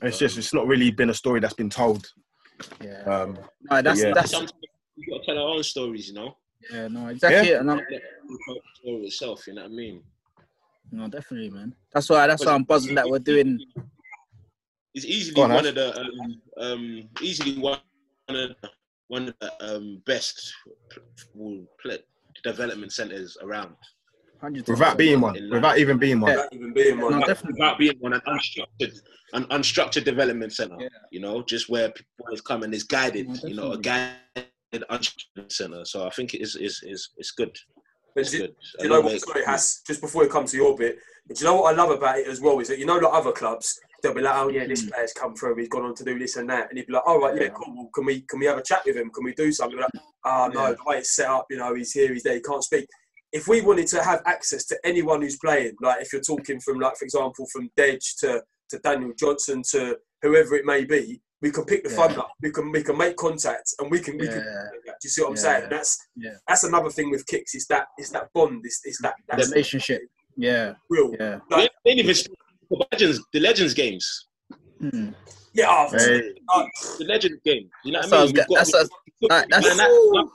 It's just, it's not really been a story that's been told. Yeah. Um, No, that's yeah. that's sometimes we got to tell our own stories. You know, yeah, no, exactly. it, And I'm, Let story itself. You know what I mean? no, definitely, man. That's why that's why I'm buzzing that we're doing. It's easily on, one Ash. of the um, um, easily one of the, one of the um, best football play, development centers around. Hundred without being one, without even being one. Yeah. without even being one. No, Like, definitely. Without being on an unstructured, an unstructured development center. Yeah. You know, just where people is coming is guided. No, you know, a guided unstructured center. So I think it is is is it's good. but It's do, good. do you know what? Sorry, Has just before we come to your bit. Do you know what I love about it as well is that you know like other clubs they'll be like, oh yeah, this Mm. player's come through, he's gone on to do this and that, and he'd be like, all right, yeah, Yeah. cool. Well, can we can we have a chat with him? Can we do something? Like, oh no, Yeah. the way it's set up, you know, he's here, he's there, he can't speak. If we wanted to have access to anyone who's playing, like if you're talking from like for example from Dej to to Daniel Johnson to whoever it may be, we can pick the Yeah. phone up, we can we can make contact, and we can we can. Yeah. Do you see what I'm Yeah. saying? That's Yeah. that's another thing with kicks. It's that it's that bond. It's, it's that that's Relationship. Yeah, real. yeah. Like, they even speak the legends, the legends games, Hmm. yeah, oh, Hey. uh, the legends game. You know That's what I I mean? was get- We've got- that's what- we've got- Alright, that's- man, that-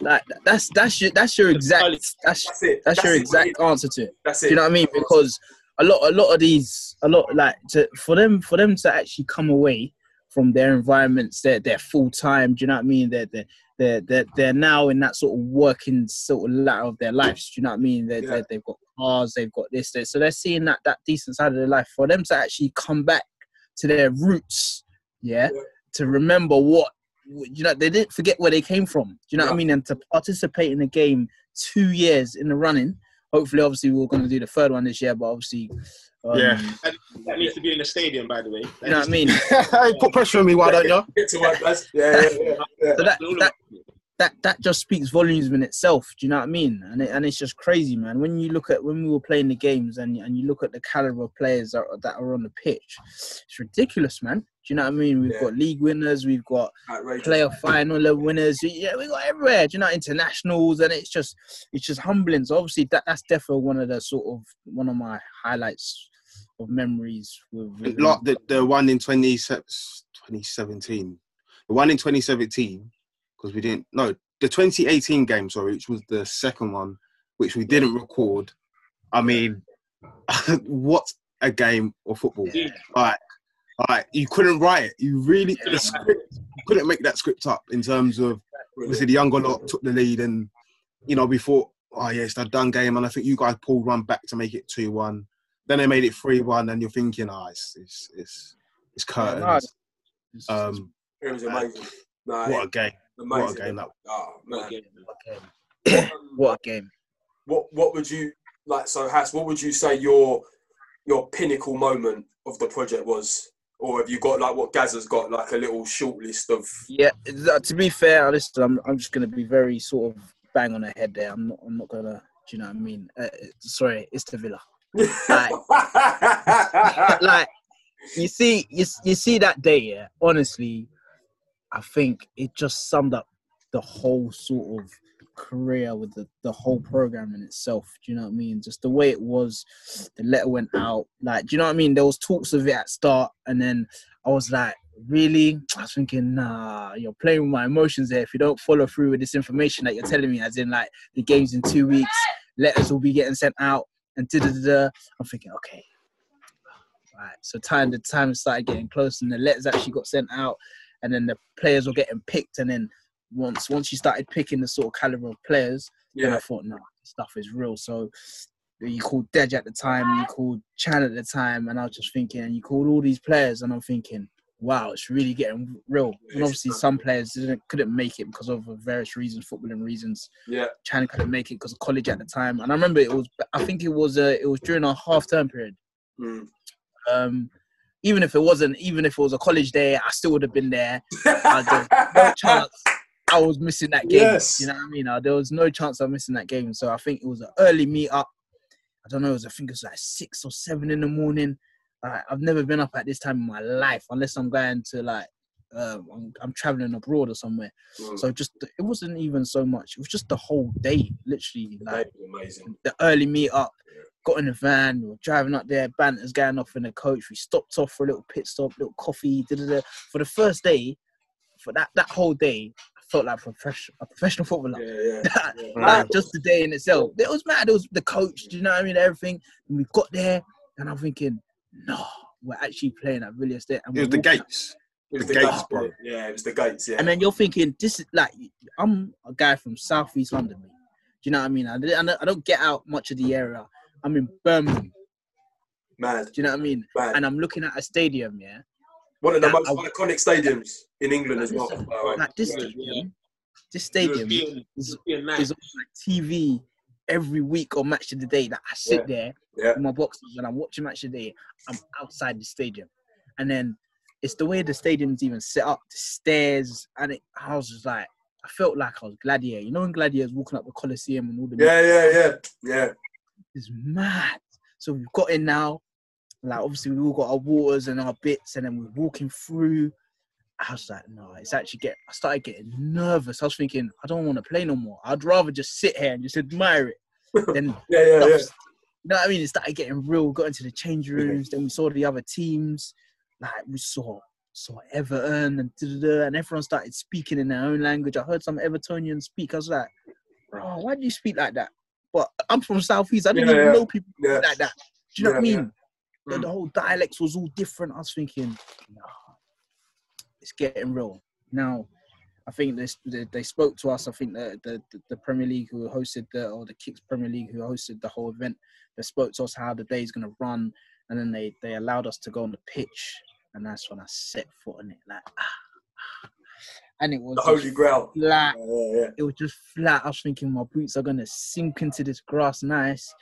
Like that's that's your that's your exact that's that's it. that's your it, exact answer to it. That's Do it. you know what I mean? Because a lot, a lot of these, a lot like to, for them, for them to actually come away from their environments, they're they're full time. Do you know what I mean? They're they're they're they're, they're now in that sort of working sort of ladder of their lives. Do you know what I mean? They're, Yeah. they're, they've got cars, they've got this, they so they're seeing that that decent side of their life. For them to actually come back to their roots, yeah, Yeah. to remember what you know, they didn't forget where they came from. Do you know what I mean? And to participate in the game two years in the running hopefully, obviously, we're going to do the third one this year, but obviously, um, Yeah. That needs to be in the stadium, by the way. you know what I mean. hey, put pressure on me, why don't you? Get to work. Yeah, yeah, yeah. yeah. So that, that that that just speaks volumes in itself. Do you know what I mean? And it, and it's just crazy, man. When you look at when we were playing the games and and you look at the caliber of players that are, that are on the pitch, it's ridiculous, man. Do you know what I mean? We've Yeah. got league winners, we've got Outrageous. player final level winners. Yeah, we got everywhere. Do you know internationals? And it's just it's just humbling. So obviously that that's definitely one of the sort of one of my highlights of memories with, with Like the, the one in 20, 2017. The one in 2017, because we didn't, no, the 2018 game, sorry, which was the second one, which we didn't record. I mean, what a game of football. Yeah. Like, like, you couldn't write it. You really, the script, you couldn't make that script up in terms of, obviously, the younger lot took the lead and, you know, we thought, oh, yeah, it's a done game. And I think you guys pulled one back to make it 2 1. Then they made it 3 1, and you're thinking, ah, it's, it's, it's, it's curtains. It's- Um, It was amazing. Nah, what a game. Amazing. Ah, what a game that Oh, man. Okay. what, um, what a game. What what would you like? So, Has, what would you say your your pinnacle moment of the project was? Or have you got like what Gaz has got, like a little short list of? Yeah, to be fair, listen, I'm I'm just gonna be very sort of bang on the head there. I'm not I'm not gonna. Do you know what I mean? Uh, uh sorry, it's the Villa. like you see you, you see that day yeah honestly i think it just summed up the whole sort of career with the, the whole program in itself. Do you know what i mean? Just the way it was the letter went out. Like do you know what i mean? There was talks of it at start and then i was like really? I was thinking nah you're playing with my emotions there if you don't follow through with this information that you're telling me as in like the game's in two weeks letters will be getting sent out and da da da. I'm thinking okay. Right. So time the time started getting close, and the letters actually got sent out, and then the players were getting picked, and then once once you started picking the sort of caliber of players, then I thought, no, this stuff is real. So you called Dej at the time, you called Chan at the time, and I was just thinking, and you called all these players, and I'm thinking, wow, it's really getting real. And obviously, some players didn't couldn't make it because of various reasons, footballing reasons. yeah, Chan couldn't make it because of college at the time, and I remember it was, I think it was, uh, it was during our half term period mm. um, even if it wasn't, even if it was a college day, I still would have been there. I no chance I was missing that game. Yes. You know what I mean? Uh, there was no chance of missing that game. So I think it was an early meet up. I don't know. It was, I think it was like six or seven in the morning. Uh, I've never been up at this time in my life unless I'm going to like uh, I'm, I'm traveling abroad or somewhere. Mm. So just it wasn't even so much. It was just the whole day, literally. Like amazing. the early meet up, got in the van, we were driving up there, banter's going off in the coach. We stopped off for a little pit stop, little coffee, da da da. For the first day, for that, that whole day, I felt like professional, a professional footballer. Yeah, yeah. like just the day in itself. It was mad. It was the coach, do you know what I mean? Everything. And we got there, and I'm thinking, no, we're actually playing at Villiers Estate. And It was the walking- gates. It was The the gates, gates, bro. Yeah, it was the gates. Yeah. And then you're thinking, this is like, I'm a guy from Southeast London. mate. Do you know what I mean? I, I I don't get out much of the area. I'm in Birmingham. Mad, Do you know what I mean? mad. And I'm looking at a stadium, yeah. One of the most I- iconic stadiums in England as well. Listen, by. Like this Yeah, stadium, this stadium European, is, European is on like TV every week on Match of the Day. That I sit Yeah. there Yeah. in my boxes and I'm watching Match of the Day. I'm outside the stadium, and then it's the way the stadium's even set up, the stairs, and it, I was just like, I felt like I was Gladiator. You know, when Gladiator's walking up the Coliseum and all the Yeah, yeah, yeah, yeah. Is mad. So we've got in now. Like obviously we all got our waters and our bits, and then we're walking through. I was like, no, it's actually get. I started getting nervous. I was thinking, I don't want to play no more. I'd rather just sit here and just admire it. Then Yeah, yeah, yeah. you know what I mean? It started getting real. Got into the change rooms. Then we saw the other teams. Like we saw saw Everton and da-da-da, and everyone started speaking in their own language. I heard some Evertonians speak. I was like, bro, why do you speak like that? But I'm from Southeast. I didn't Yeah, even yeah. know people Yeah. like that. Do you know what I mean? The, Mm. the whole dialects was all different. I was thinking, no, it's getting real. Now, I think this, they, they spoke to us. I think the, the, the- Premier League who hosted the, or the Kicks Premier League who hosted the whole event, they spoke to us how the day is going to run. And then they, they allowed us to go on the pitch. And that's when I set foot on it. Like, ah, ah. And it was The Holy Grail. flat Yeah, yeah, yeah. it was just flat. I was thinking my boots are gonna sink into this grass nice.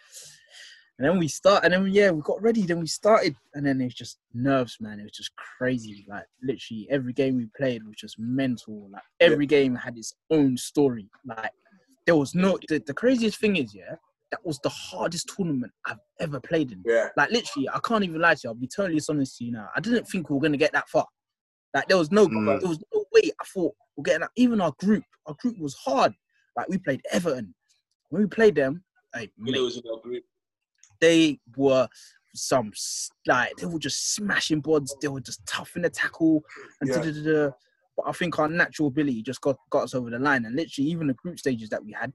And then we start, and then yeah, we got ready. Then we started, and then it was just nerves, man. It was just crazy. Like literally every game we played was just mental. Like every game had its own story. Like there was no. The, the craziest thing is, yeah, that was the hardest tournament I've ever played in. Yeah. Like literally, I can't even lie to you. I'll be totally honest to you now. I didn't think we were gonna get that far. Like there was no, Mm. there was no. I thought we're getting that. Even our group, our group was hard. Like we played Everton. When we played them, like You know, it was in our group. they were some s- like they were just smashing boards. They were just tough in the tackle and Yeah. da-da-da-da. But I think our natural ability just got, got us over the line. And literally, even the group stages that we had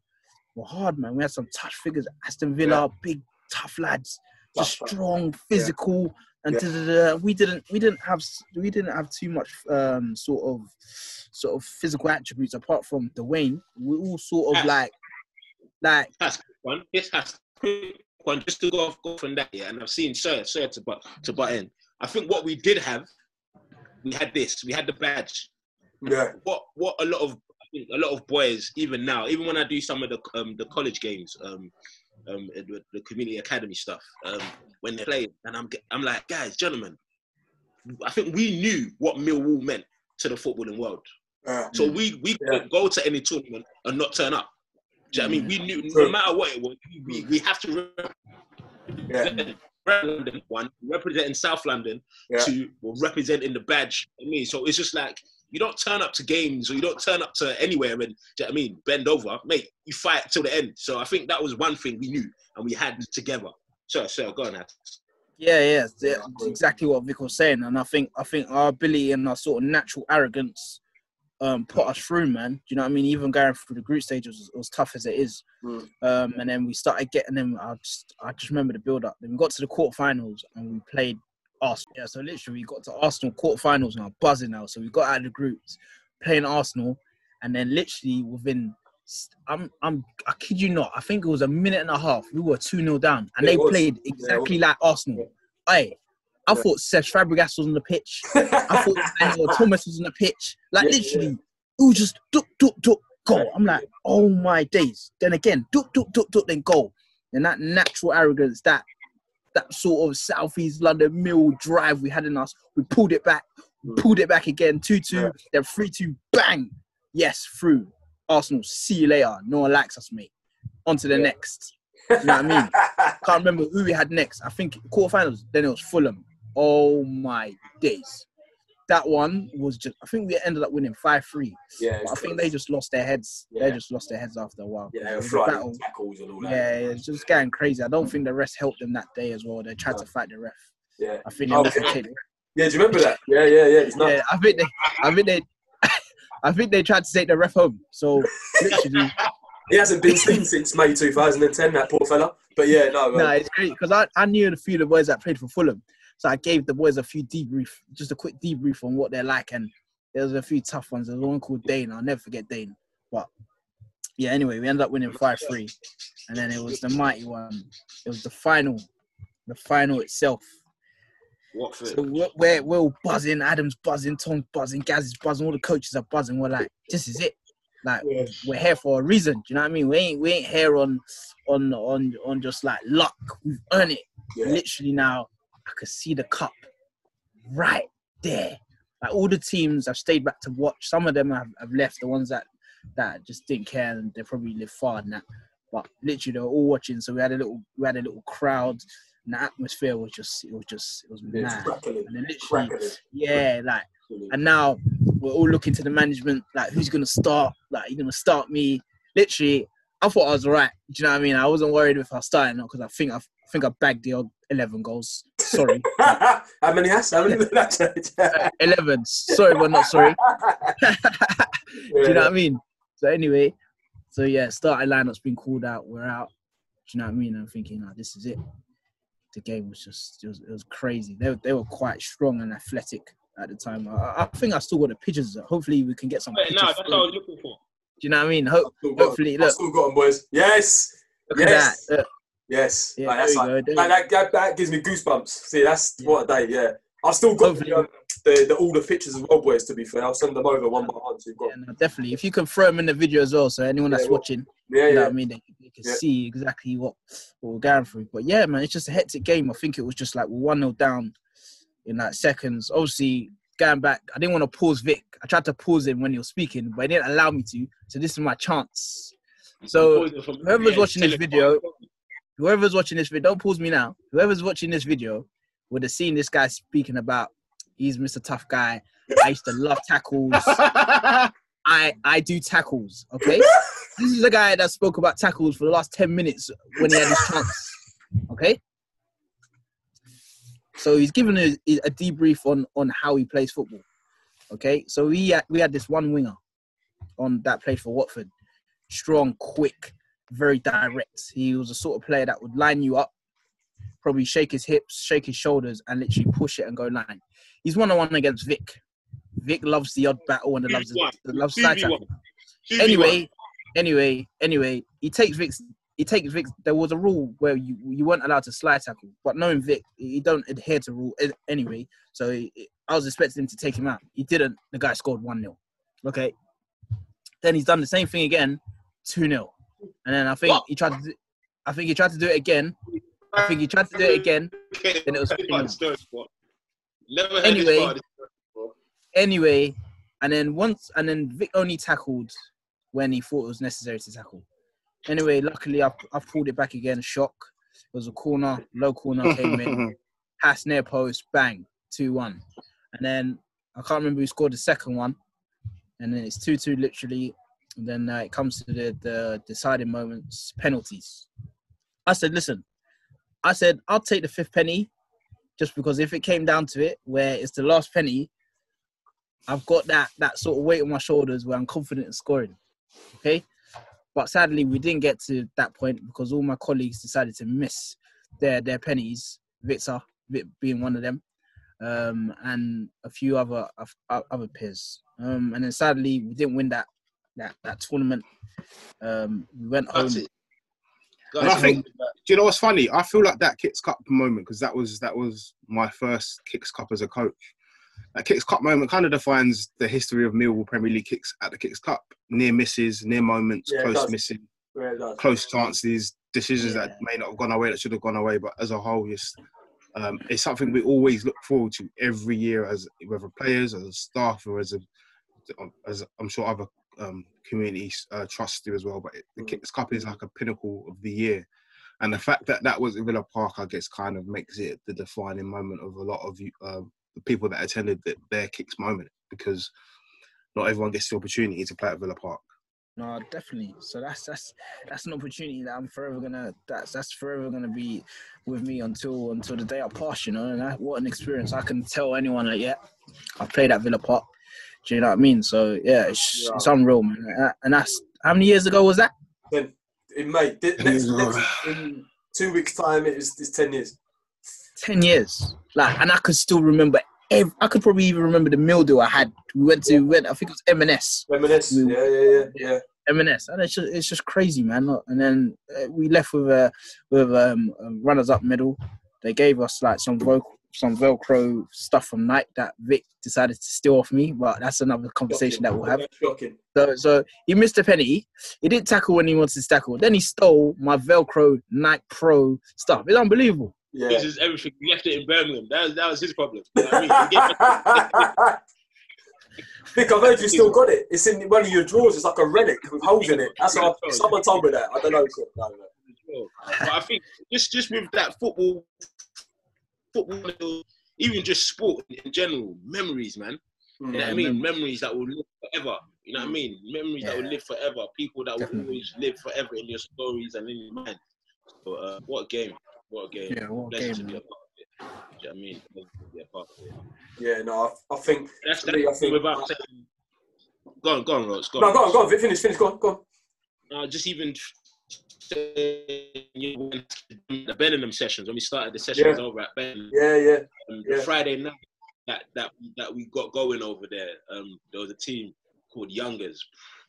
were hard, man. We had some tough figures. Aston Villa, big tough lads, just Tough, tough. strong, physical, and Yeah. da-da-da. we didn't we didn't have we didn't have too much um sort of sort of physical attributes apart from Dwayne. We all sort of Yeah. like like Has quick one. This has one. Just to go off go from that, yeah. And I've seen Sir Sir to butt to butt in. I think what we did have, we had this. We had the badge. Yeah. What what a lot of a lot of boys even now, even when I do some of the um the college games, um. Um, the, the community academy stuff. Um, when they play, and I'm I'm like, guys, gentlemen, I think we knew what Millwall meant to the footballing world. Yeah. So we we Yeah. couldn't go to any tournament and not turn up. Do you know what I mean? We knew no matter what it was, we, we have to Yeah. represent London one, representing South London, Yeah. we're representing the badge. I mean, so it's just like you don't turn up to games or you don't turn up to anywhere and do you know what I mean bend over, mate. You fight till the end. So I think that was one thing we knew and we had together. So so go on, Hat. Yeah, yeah, Yeah, that's exactly what Vic was saying, and I think I think our ability and our sort of natural arrogance um, put us through, man. Do you know what I mean? Even going through the group stages was, was tough as it is, Mm. um, and then we started getting them. I just I just remember the build up. Then we got to the quarterfinals and we played Arsenal. Yeah, so literally we got to Arsenal quarterfinals and I'm buzzing now. So we got out of the groups playing Arsenal, and then literally within. I'm, I'm, I kid you not. I think it was a minute and a half. We were 2 0 down, and Yeah, they was. played exactly like Arsenal. Hey, I Yeah. thought Cesc Fabregas was on the pitch. I thought Daniel Thomas was on the pitch. Like Yeah, literally, it was just duck, duck, duck, goal. I'm like, oh my days. Then again, duck, duck, duck, duck, then goal. And that natural arrogance, that that sort of southeast London mill drive we had in us, we pulled it back, Mm. pulled it back again, two two, Yeah. then three two, bang, yes, through. Arsenal, see you later. No one likes us, mate. On to the Yeah. next. You know what I mean? Can't remember who we had next. I think quarterfinals. Then it was Fulham. Oh my days. That one was just. I think we ended up winning five three. yeah. But I think they just lost their heads. Yeah. They just lost their heads after a while. Yeah, It they were was a battle. tackles and all that. Yeah, it's just getting crazy. I don't think the rest helped them that day as well. They tried to fight the ref. Yeah. I think they Oh, yeah. Yeah, do you remember that? Yeah, yeah, yeah. Yeah, I think they. I think they. I think they tried to take the ref home. So literally, He hasn't been seen since May 2010, that poor fella. But yeah, no. no, uh, it's great because I, I knew a few of the boys that played for Fulham. So I gave the boys a few debrief, just a quick debrief on what they're like. And there was a few tough ones. There's one called Dane. I'll never forget Dane. But yeah, anyway, we ended up winning 5 3. And then it was the mighty one. It was the final, the final itself. Watford. So we're, we're, we're all buzzing. Adam's buzzing. Tom's buzzing. Gaz is buzzing. All the coaches are buzzing. We're like, this is it. Like, yeah. we're here for a reason. Do you know what I mean? We ain't we ain't here on on on on just like luck. We've earned it. Yeah. Literally now, I could see the cup right there. Like all the teams I've stayed back to watch. Some of them have, have left. The ones that that just didn't care and they probably live far and that. But literally, they were all watching. So we had a little we had a little crowd. and the atmosphere was just it was just it was mad. And then literally, yeah, like and now we're all looking to the management, like who's gonna start? Like you're gonna start me? Literally, I thought I was right. Do you know what I mean? I wasn't worried if I was starting because I think I, I think I bagged the odd eleven goals. Sorry, How many has? How many? Uh, eleven. Sorry, but not sorry. Do you know what I mean? So anyway, so yeah, starting lineup's been called out. We're out. Do you know what I mean? I'm thinking, oh, this is it. The game was just it was, it was crazy. They were, they were quite strong and athletic at the time. I, I think I still got the pictures. Hopefully, we can get some. Wait, no, that's what I was looking for. Do you know what I mean? Ho- Still got 'em. hopefully, I've look, still got 'em, boys. Yes, look yes. at that. Look, yes. Yeah, like, that's there you like, go, like, that, that, that gives me goosebumps. See, that's Yeah. what a day. Yeah, I've still got the, um, the, the all the pictures as well, boys. To be fair, I'll send them over one by one. So you've got. yeah, no, definitely. If you can throw them in the video as well, so anyone that's Yeah, watching, Yeah, you know yeah. what I mean, they, they can Yeah. see exactly what, what we're going through. But yeah, man, it's just a hectic game. I think it was just like one 0 down in like seconds. Obviously, going back, I didn't want to pause Vic. I tried to pause him when he was speaking, but he didn't allow me to. So this is my chance. So whoever's watching this telephone. video- whoever's watching this video, don't pause me now. Whoever's watching this video would have seen this guy speaking about he's Mr. Tough Guy. I used to love tackles. I I do tackles. Okay, this is a guy that spoke about tackles for the last ten minutes when he had his chance. Okay, so he's given a, a debrief on on how he plays football. Okay, so we had, we had this one winger on that played for Watford, strong, quick, very direct. He was a sort of player that would line you up, probably shake his hips, shake his shoulders, and literally push it and go line. He's one on one against Vic. Vic loves the odd battle and loves the, v loves side Two tackle one. Two v anyway, anyway, anyway, he takes Vic's. He takes Vic. There was a rule where you you weren't allowed to slide tackle, but knowing Vic, he don't adhere to rule eh, anyway. So he, I was expecting him to take him out. He didn't. The guy scored one 0 Okay. Then he's done the same thing again, two 0 and then I think What? he tried to. Do, I think he tried to do it again. I think he tried to do it again. Okay, Then it was heard three about nil. this story before. Never heard Anyway. this part of this story before. Anyway, and then once, and then Vic only tackled when he thought it was necessary to tackle. Anyway, luckily I I pulled it back again. Shock. It was a corner, low corner came in, pass near post, bang, two one, and then I can't remember who scored the second one, and then it's two two literally. And then uh, it comes to the the deciding moments, penalties. I said, listen, I said I'll take the fifth penny, just because if it came down to it, where it's the last penny, I've got that that sort of weight on my shoulders where I'm confident in scoring. Okay, but sadly we didn't get to that point because all my colleagues decided to miss their their pennies. Victor, being one of them, um, and a few other other peers. Um, and then sadly we didn't win that that that tournament. Um, we went home. It. And I think- Do you know what's funny? I feel like that Kicks Cup moment because that was that was my first Kicks Cup as a coach. That Kicks Cup moment kind of defines the history of Millwall Premier League kicks at the Kicks Cup. Near misses, near moments, Yeah, close does. missing, Yeah, close chances, decisions that may not have gone away that should have gone away. But as a whole, just um, it's something we always look forward to every year as whether players, as a staff, or as a as I'm sure other um, communities uh, trust do as well. But it, the Mm. Kicks Cup is like a pinnacle of the year. And the fact that that was at Villa Park, I guess, kind of makes it the defining moment of a lot of um, the people that attended the, their kicks moment because not everyone gets the opportunity to play at Villa Park. No, definitely. So that's that's that's an opportunity that I'm forever gonna that's that's forever gonna be with me until until the day I pass. You know, and that, what an experience! I can tell anyone that yeah, I played at Villa Park. Do you know what I mean? So yeah, it's, Yeah. it's unreal, man. And that's how many years ago was that? Then in May, di- Ten next, next, in two weeks' time, it is it's ten years. Ten years. Like, and I could still remember. Ev- I could probably even remember the meal deal I had. We went to we went. I think it was M&S. Reminisce. We- Yeah, yeah, yeah, yeah. M&S, and it's just it's just crazy, man. And then uh, we left with a with um, a runners up medal. They gave us like some vocal, some Velcro stuff from Nike that Vic decided to steal off me, but that's another conversation that we'll have. Shocking. So, so he missed a penny. He didn't tackle when he wanted to tackle. Then he stole my Velcro Nike Pro stuff. It's unbelievable. Yeah. This is everything. He left it in Birmingham. That was, that was his problem. You know what I mean? He gave- Vic, I've heard you still got it. It's in one of your drawers. It's like a relic with holes in it. That's what I, someone told me that. I don't know. No, no. but I think just just with that football football, even just sport in general, memories, man. You know what I mean? Memories that will live forever. You know what I mean? Memories that will live forever. People that will always live forever in your stories and in your mind. So, uh, what a game! What a game! Yeah, what a game, to be a part of it. You know what I mean? To be a part of it. Yeah, no, I, I think. That's, To me, I think- without saying. Go on, go on, Ross. Go No, go on, go on, finish, finish, go on, go on. Uh, just even saying, you when the Bellingham sessions when we started the sessions Yeah. over at Bellingham, Yeah, yeah, um, Yeah. the Friday night that that that we got going over there. Um, there was a team called Youngers,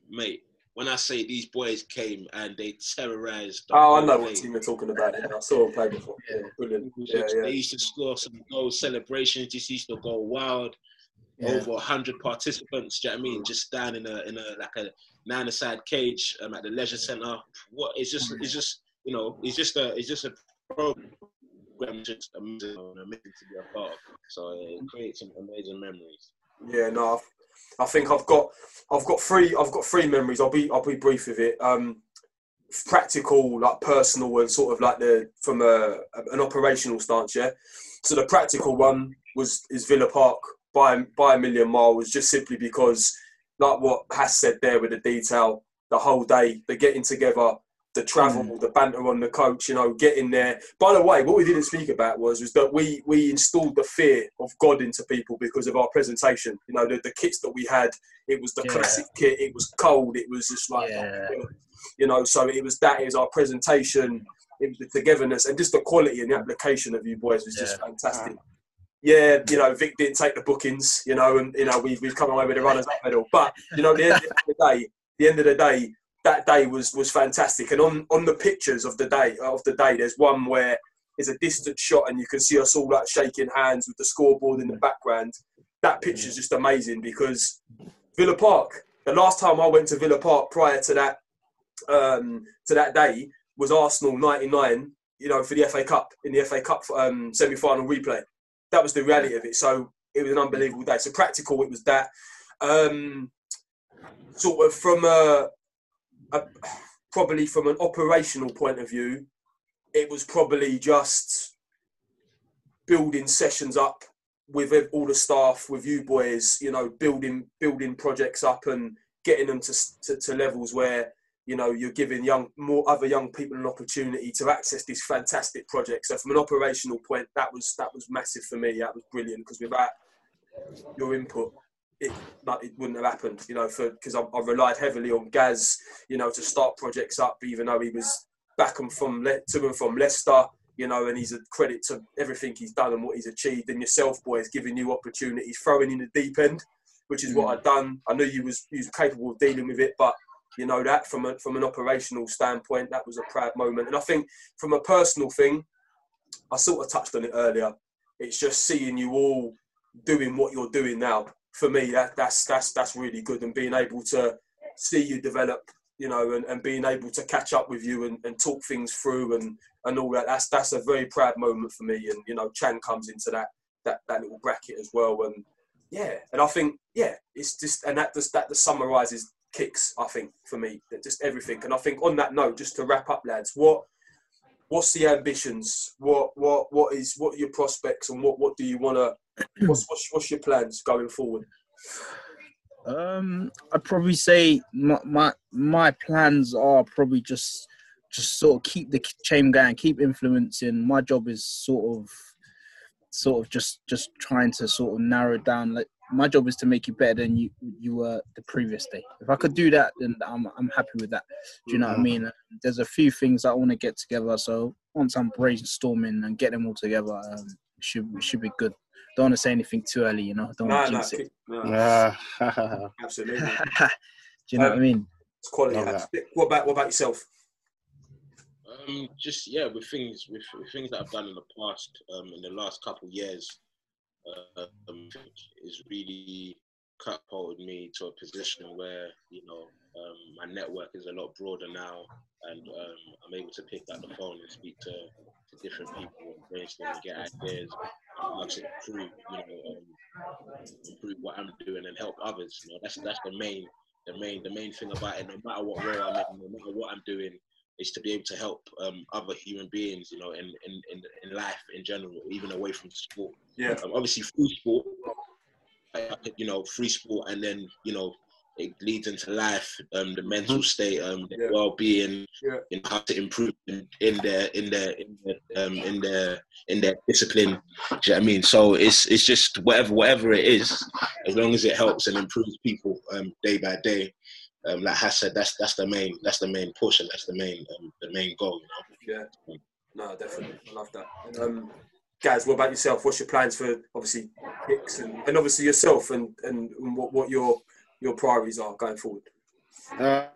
mate. When I say these boys came and they terrorized. Oh, I know what team you're talking about. Yeah, I saw them play before. Yeah, brilliant. Yeah, They used to score some goals, celebrations just used to go wild. Yeah. Over hundred participants, do you know what I mean? Just down in a in a like a nine-a-side cage um, at the leisure centre. What it's just it's just you know it's just a it's just a program just amazing, amazing to be a part of. So it creates some amazing memories. Yeah, no, I've, I think I've got, I've got three, I've got three memories. I'll be, I'll be brief with it. Um, practical, like personal, and sort of like the from a an operational stance. Yeah. So the practical one was is Villa Park by by a million miles, just simply because, like what Hass said there with the detail, the whole day, the getting together. The travel, mm. the banter on the coach, you know, getting there. By the way, what we didn't speak about was was that we we installed the fear of God into people because of our presentation. You know, the, the kits that we had, it was the Yeah. classic kit. It was cold. It was just like, Yeah. you know, so it was that is our presentation. It was the togetherness and just the quality and the application of you boys was just fantastic. Yeah, you know, Vic didn't take the bookings, you know, and you know we've we've come away with a runners up medal. But you know, the end of the day, the end of the day, that day was was fantastic. And on on the pictures of the day of the day, there's one where it's a distant shot and you can see us all like shaking hands with the scoreboard in the background. That picture's just amazing because Villa Park. The last time I went to Villa Park prior to that um, to that day was Arsenal '99. You know, for the FA Cup in the FA Cup um, semi-final replay. That was the reality of it. So it was an unbelievable day. So practical, it was that. Um, sort of from a, a probably from an operational point of view, it was probably just building sessions up with all the staff, with you boys, you know, building building projects up and getting them to, to, to levels where you know you're giving young more other young people an opportunity to access this fantastic project. So from an operational point, that was that was massive for me. That was brilliant because without your input, it like it wouldn't have happened. You know, for because I, I relied heavily on Gaz, you know, to start projects up, even though he was back and from Le- to and from Leicester. You know, and he's a credit to everything he's done and what he's achieved. And yourself, boys, giving you opportunities, throwing in the deep end, which is what mm. I'd done. I knew you was you was capable of dealing with it, but you know that from a, from an operational standpoint, that was a proud moment. And I think from a personal thing, I sort of touched on it earlier. It's just seeing you all doing what you're doing now. For me, that that's that's that's really good, and being able to see you develop, you know, and, and being able to catch up with you and, and talk things through and, and all that. That's that's a very proud moment for me. And you know, Chan comes into that that that little bracket as well. And yeah, and I think yeah, it's just and that just that just summarises kicks. I think for me, that just everything. And I think on that note, just to wrap up, lads, what what's the ambitions? What what what is what are your prospects and what what do you want to? What's, what's what's your plans going forward? Um, I'd probably say my, my my plans are probably just just sort of keep the chain going, keep influencing. My job is sort of sort of just just trying to sort of narrow down. Like my job is to make you better than you you were the previous day. If I could do that, then I'm I'm happy with that. Do you know what I mean? There's a few things I want to get together. So once I'm brainstorming and get them all together, um, should should be good. Don't want to say anything too early, you know. Don't No, want to no, it. kick- no, Ah, absolutely. Do you know Um, what I mean? It's quality. What about what about yourself? Um, just yeah, with things with, with things that I've done in the past, um, in the last couple of years, um, is really catapulted me to a position where you know um, my network is a lot broader now, and um, I'm able to pick up the phone and speak to, to different people, and brainstorm get ideas, and to improve, you know, um, improve what I'm doing and help others. You know, that's that's the main the main the main thing about it. No matter what role I'm in, no matter what I'm doing, is to be able to help um, other human beings, you know, in, in, in, in life in general, even away from sport. Yeah. Um, obviously, through sport, you know, free sport, and then you know, it leads into life, um, the mental state, um, Yeah. well-being, Yeah. how to improve in, in their in their in their um, in their in their discipline. Do you know what I mean? So it's it's just whatever whatever it is, as long as it helps and improves people um, day by day. Um, like Hass said, that's that's the main that's the main push and that's the main um, the main goal. You know? Yeah. No, definitely. I love that. Um, Gaz, what about yourself? What's your plans for obviously kicks and, and obviously yourself and, and what, what your your priorities are going forward? Uh,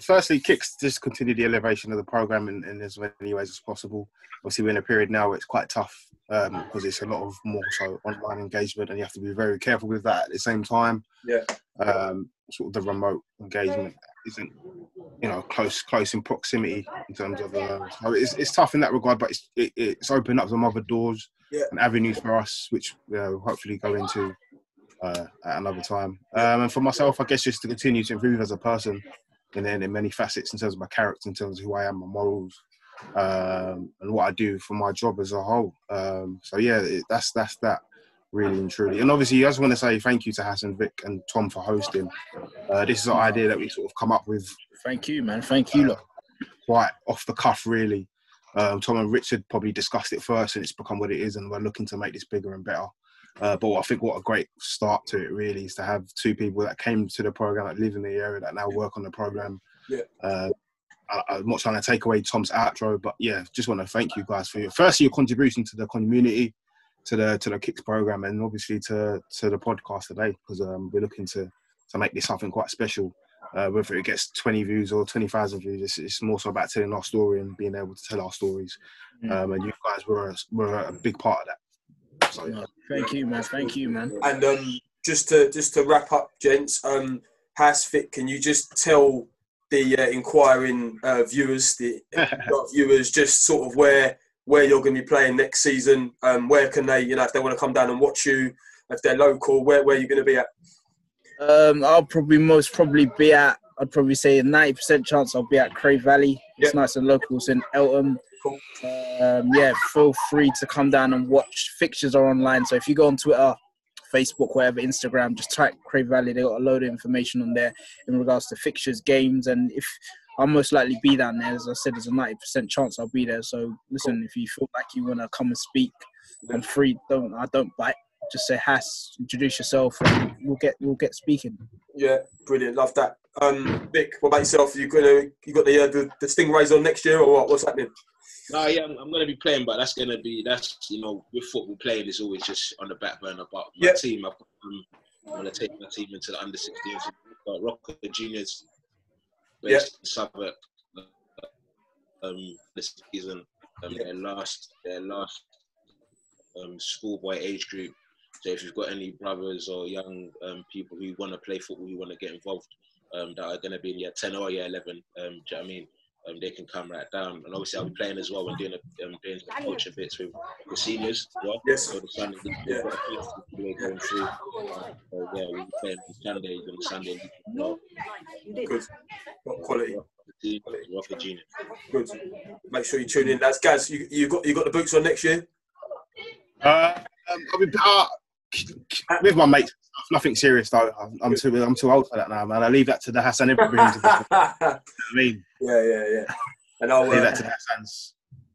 firstly, kicks just continue the elevation of the program in, in as many ways as possible. Obviously, we're in a period now where it's quite tough um, because it's a lot of more so online engagement, and you have to be very careful with that. At the same time, Yeah. um, sort of the remote engagement isn't, you know, close close in proximity in terms of. Uh, so it's, it's tough in that regard, but it's it, it's opened up some other doors Yeah. and avenues for us, which uh, we'll hopefully go into uh, at another time. Um, and for myself, I guess just to continue to improve as a person, and then in many facets in terms of my character, in terms of who I am, my morals, um, and what I do for my job as a whole. Um, so yeah, it, that's that's that really and truly. And obviously, I just want to say thank you to Hassan, Vic, and Tom for hosting. Uh, this is an idea that we sort of come up with Thank you, man. Thank you, lot. quite off the cuff, really. Um, Tom and Richard probably discussed it first, and it's become what it is, and we're looking to make this bigger and better. Uh, but I think what a great start to it really is to have two people that came to the program that live in the area that now work on the program. Yeah. Uh, I, I'm not trying to take away Tom's outro, but yeah, just want to thank you guys for your firstly your contribution to the community, to the to the Kicks program, and obviously to to the podcast today because um, we're looking to to make this something quite special. Uh, whether it gets 20 views or 20,000 views, it's, it's more so about telling our story and being able to tell our stories. Mm. Um, and you guys were a, were a big part of that. So yeah. Thank you, man. Thank you, man. And um, just to just to wrap up, gents, um, Hasfit, can you just tell the uh, inquiring uh, viewers, the viewers, just sort of where where you're going to be playing next season? Um, where can they, you know, if they want to come down and watch you, if they're local, where where are you going to be at? Um, I'll probably most probably be at. I'd probably say a ninety percent chance I'll be at Cray Valley. It's Yep. nice and local. It's in Eltham. Cool. Um, yeah, feel free to come down and watch. Fixtures are online, so if you go on Twitter, Facebook, whatever, Instagram, just type Cray Valley. They got a load of information on there in regards to fixtures, games, and if I'll most likely be down there. As I said, there's a ninety percent chance I'll be there. So listen, if you feel like you want to come and speak, I'm free. Don't I don't bite. Just say Hass, introduce yourself, and we'll get we'll get speaking. Yeah, brilliant, love that. Um, Vic, what about yourself? You gonna you got the uh, the, the Stingrays on next year or what? What's happening? No, yeah, I'm, I'm going to be playing, but that's going to be that's you know with football playing is always just on the back burner. But my Yeah. team, I've, um, I'm going to take my team into the under 16s. Got Rocker Juniors, Based in Southwark, um, this season. Um. Their last, their last um, schoolboy age group. So if you've got any brothers or young um, people who want to play football, who want to get involved, um, that are going to be in year 10 or year 11, um, do you know what I mean? Um, they can come right down. And obviously, I'll be playing as well and doing, a, um, doing some coaching bits with the seniors well. Yes. So the Sunday Yeah. we've got a few we're going through. Uh, so yeah, we'll be playing on Sundays and Sunday league. as well. Good, What quality. The team, Rocker Junior. Good. Make sure you tune in. That's Gaz. You, you got you got the boots on next year. Uh, um, I'll be, uh, with my mates, nothing serious though. I'm, I'm too I'm too old for that now, man. I leave that to the Hassan Ibrahim. I mean, yeah, yeah, yeah. And I'll I leave uh, that to the Hassans.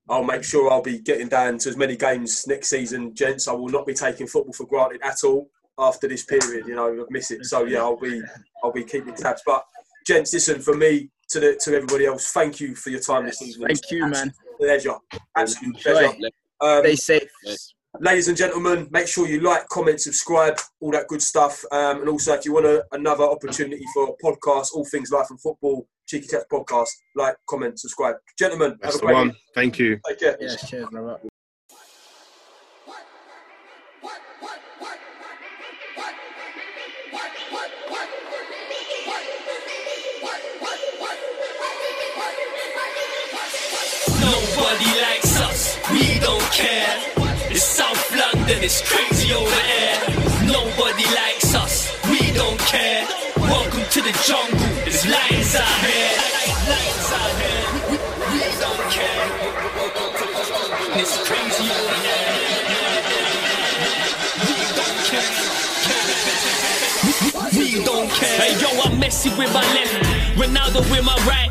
I'll make sure I'll be getting down to as many games next season, gents. I will not be taking football for granted at all after this period. You know, I've missed it. So yeah, I'll be I'll be keeping tabs. But gents, listen for me to the to everybody else. Thank you for your time this evening. Thank you, man. Pleasure, absolute Enjoy. pleasure. Um, Stay safe. Ladies and gentlemen, make sure you like, comment, subscribe, all that good stuff. Um, and also, if you want a, another opportunity for a podcast, all things life and football, Cheeky Chaps podcast, like, comment, subscribe. Gentlemen, That's have a the great one. week. Thank you. Take care. Yes, cheers, brother. Nobody likes us, we don't care. It's South London, it's crazy over there. Nobody likes us, we don't care. Welcome to the jungle, there's lions out here. Lions out here, we don't care. It's crazy over there. We don't care. Hey yo, I'm Messi with my left, Ronaldo with my right.